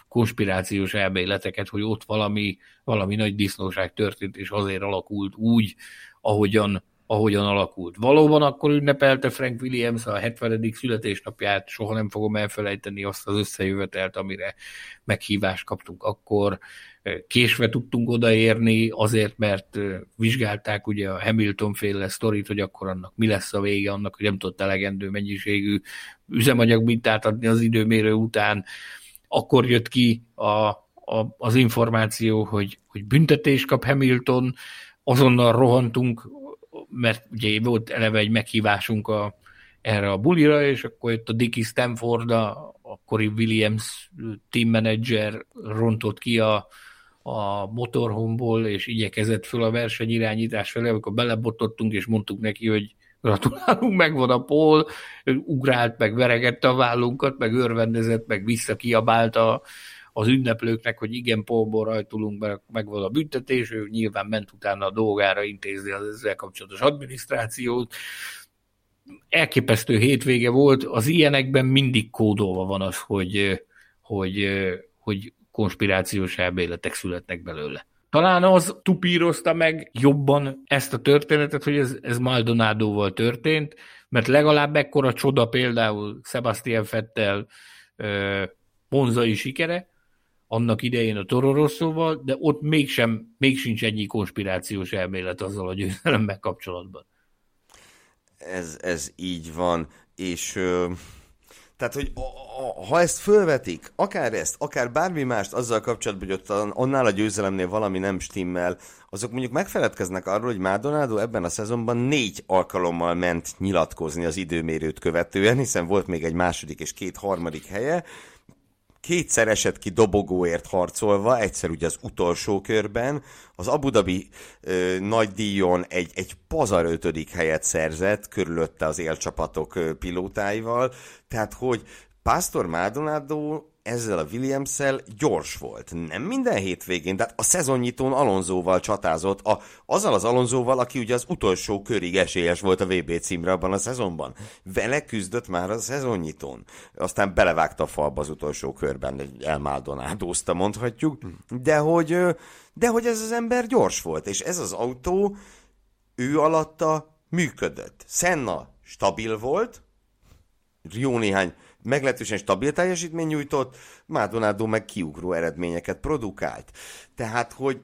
konspirációs elméleteket, hogy ott valami, valami nagy disznóság történt, és azért alakult úgy, ahogyan ahogyan alakult. Valóban akkor ünnepelte Frank Williams a 70. születésnapját, soha nem fogom elfelejteni azt az összejövetelt, amire meghívást kaptunk akkor. Késve tudtunk odaérni, azért, mert vizsgálták ugye a Hamilton féle sztorit, hogy akkor annak mi lesz a vége, annak, hogy nem tudott elegendő mennyiségű üzemanyag mintát adni az időmérő után. Akkor jött ki a, a, az információ, hogy, hogy büntetés kap Hamilton, azonnal rohantunk mert ugye volt eleve egy meghívásunk a, erre a bulira, és akkor jött a Dicky Stanford, a akkori Williams team manager rontott ki a, a motorhomból, és igyekezett föl a versenyirányítás felé, amikor belebotottunk, és mondtuk neki, hogy gratulálunk, megvan a pól, ugrált, meg veregette a vállunkat, meg örvendezett, meg visszakiabált a, az ünneplőknek, hogy igen, polból rajtulunk, mert megvan a büntetés, ő nyilván ment utána a dolgára intézni az ezzel kapcsolatos adminisztrációt. Elképesztő hétvége volt, az ilyenekben mindig kódolva van az, hogy, hogy, hogy konspirációs elméletek születnek belőle. Talán az tupírozta meg jobban ezt a történetet, hogy ez, ez Maldonádóval történt, mert legalább ekkora csoda például Sebastian Fettel monzai sikere, annak idején a Toro Rosszóval, de ott mégsem, még sincs ennyi konspirációs elmélet azzal a győzelemmel kapcsolatban. Ez, ez így van, és tehát, hogy ha ezt fölvetik, akár ezt, akár bármi mást azzal kapcsolatban, hogy ott annál a győzelemnél valami nem stimmel, azok mondjuk megfeledkeznek arról, hogy Mádonádó ebben a szezonban négy alkalommal ment nyilatkozni az időmérőt követően, hiszen volt még egy második és két harmadik helye, kétszer esett ki dobogóért harcolva, egyszer ugye az utolsó körben, az Abu Dhabi ö, nagy díjon egy, egy pazar ötödik helyet szerzett, körülötte az élcsapatok ö, pilótáival, tehát hogy Pastor Maldonado ezzel a williams gyors volt. Nem minden hétvégén, de a szezonnyitón Alonzóval csatázott, a, azzal az Alonzóval, aki ugye az utolsó körig esélyes volt a VB címre abban a szezonban. Vele küzdött már a szezonnyitón. Aztán belevágta a falba az utolsó körben, elmáldonádózta mondhatjuk, de hogy, de hogy ez az ember gyors volt, és ez az autó ő alatta működött. Senna stabil volt, jó néhány meglehetősen stabil teljesítmény nyújtott, Maldonado meg kiugró eredményeket produkált. Tehát, hogy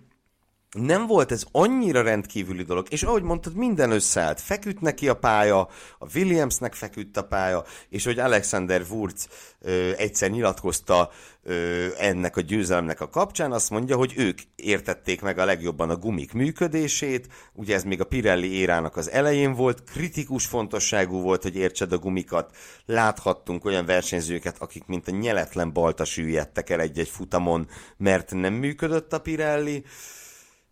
nem volt ez annyira rendkívüli dolog, és ahogy mondtad, minden összeállt. Feküdt neki a pálya, a Williamsnek feküdt a pálya, és hogy Alexander Wurz ö, egyszer nyilatkozta ö, ennek a győzelemnek a kapcsán, azt mondja, hogy ők értették meg a legjobban a gumik működését, ugye ez még a Pirelli érának az elején volt, kritikus fontosságú volt, hogy értsed a gumikat, láthattunk olyan versenyzőket, akik mint a nyeletlen balta süllyedtek el egy-egy futamon, mert nem működött a Pirelli,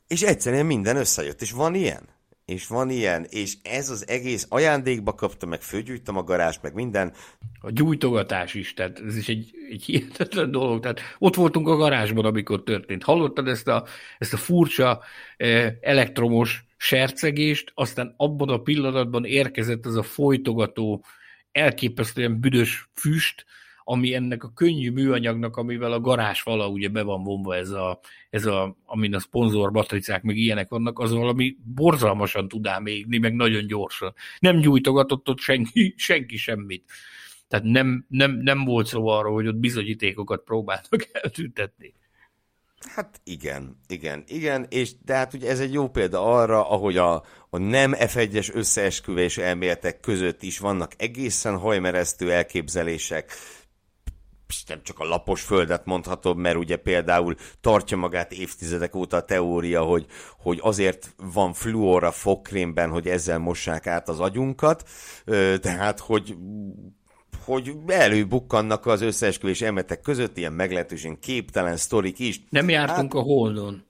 és egyszerűen minden összejött, és van ilyen. És van ilyen, és ez az egész ajándékba kapta, meg fölgyújtam a garázs, meg minden. A gyújtogatás is, tehát ez is egy, egy hihetetlen dolog. Tehát ott voltunk a garázsban, amikor történt. Hallottad ezt a, ezt a furcsa eh, elektromos sercegést, aztán abban a pillanatban érkezett ez a folytogató, elképesztően büdös füst, ami ennek a könnyű műanyagnak, amivel a garázs fala ugye be van vonva ez a, ez a amin a szponzor matricák, meg ilyenek vannak, az valami borzalmasan tud égni, meg nagyon gyorsan. Nem gyújtogatott ott senki, senki semmit. Tehát nem, nem, nem volt szó arról, hogy ott bizonyítékokat próbáltak eltüntetni. Hát igen, igen, igen, és de hát ugye ez egy jó példa arra, ahogy a, a nem F1-es összeesküvés elméletek között is vannak egészen hajmeresztő elképzelések, nem csak a lapos földet mondhatom, mert ugye például tartja magát évtizedek óta a teória, hogy, hogy azért van fluor a fogkrémben, hogy ezzel mossák át az agyunkat, tehát hogy hogy előbukkannak az összeesküvés elmetek között ilyen meglehetősen képtelen sztorik is. Nem jártunk hát, a Holdon,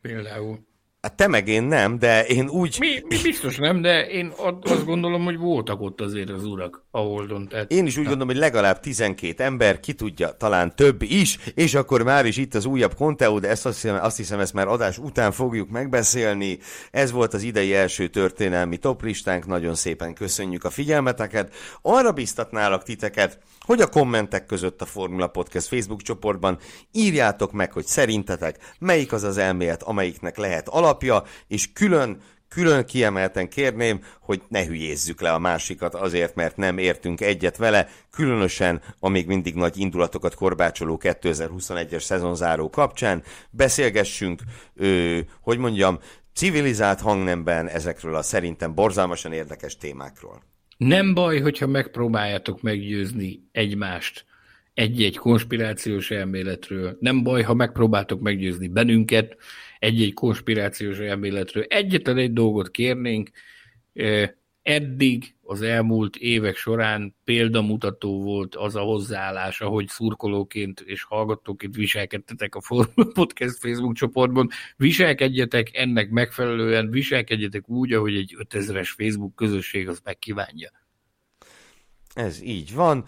például. Hát te meg én nem, de én úgy... Mi, mi biztos nem, de én azt gondolom, hogy voltak ott azért az urak a Holdon. Tehát... Én is úgy gondolom, hogy legalább 12 ember, ki tudja, talán több is, és akkor már is itt az újabb Conteo, de ezt azt hiszem, azt hiszem, ezt már adás után fogjuk megbeszélni. Ez volt az idei első történelmi toplistánk, nagyon szépen köszönjük a figyelmeteket. Arra biztatnálak titeket, hogy a kommentek között a Formula Podcast Facebook csoportban írjátok meg, hogy szerintetek melyik az az elmélet, amelyiknek lehet alapja, és külön külön kiemelten kérném, hogy ne hülyézzük le a másikat azért, mert nem értünk egyet vele, különösen a még mindig nagy indulatokat korbácsoló 2021-es szezonzáró kapcsán. Beszélgessünk, ö, hogy mondjam, civilizált hangnemben ezekről a szerintem borzalmasan érdekes témákról. Nem baj, hogyha megpróbáljátok meggyőzni egymást egy-egy konspirációs elméletről. Nem baj, ha megpróbáltok meggyőzni bennünket egy-egy konspirációs elméletről. Egyetlen egy dolgot kérnénk, eddig az elmúlt évek során példamutató volt az a hozzáállás, ahogy szurkolóként és hallgatóként viselkedtetek a Formula Podcast Facebook csoportban. Viselkedjetek ennek megfelelően, viselkedjetek úgy, ahogy egy 5000-es Facebook közösség az megkívánja. Ez így van,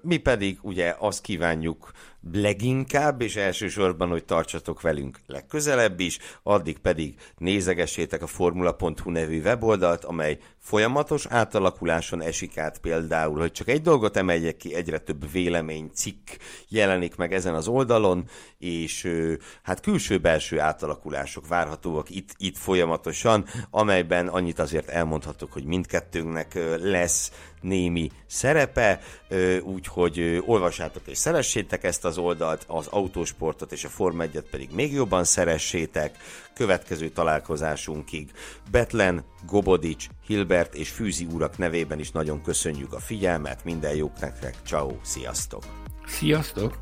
mi pedig ugye azt kívánjuk leginkább, és elsősorban, hogy tartsatok velünk legközelebb is, addig pedig nézegessétek a formula.hu nevű weboldalt, amely folyamatos átalakuláson esik át például, hogy csak egy dolgot emeljek ki, egyre több vélemény, cikk jelenik meg ezen az oldalon, és hát külső-belső átalakulások várhatóak itt, itt folyamatosan, amelyben annyit azért elmondhatok, hogy mindkettőnknek lesz némi szerepe, úgyhogy olvassátok és szeressétek ezt az oldalt, az autósportot és a Form 1 pedig még jobban szeressétek. Következő találkozásunkig Betlen, Gobodics, Hilbert és Fűzi úrak nevében is nagyon köszönjük a figyelmet, minden jók nektek, ciao, sziasztok! Sziasztok!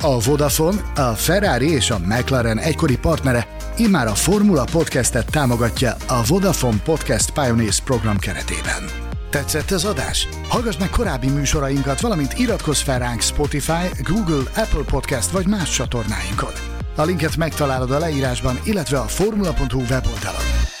A Vodafone, a Ferrari és a McLaren egykori partnere immár a Formula Podcastet támogatja a Vodafone Podcast Pioneers program keretében. Tetszett az adás? Hallgass meg korábbi műsorainkat, valamint iratkozz fel ránk Spotify, Google, Apple Podcast vagy más csatornáinkon. A linket megtalálod a leírásban, illetve a formula.hu weboldalon.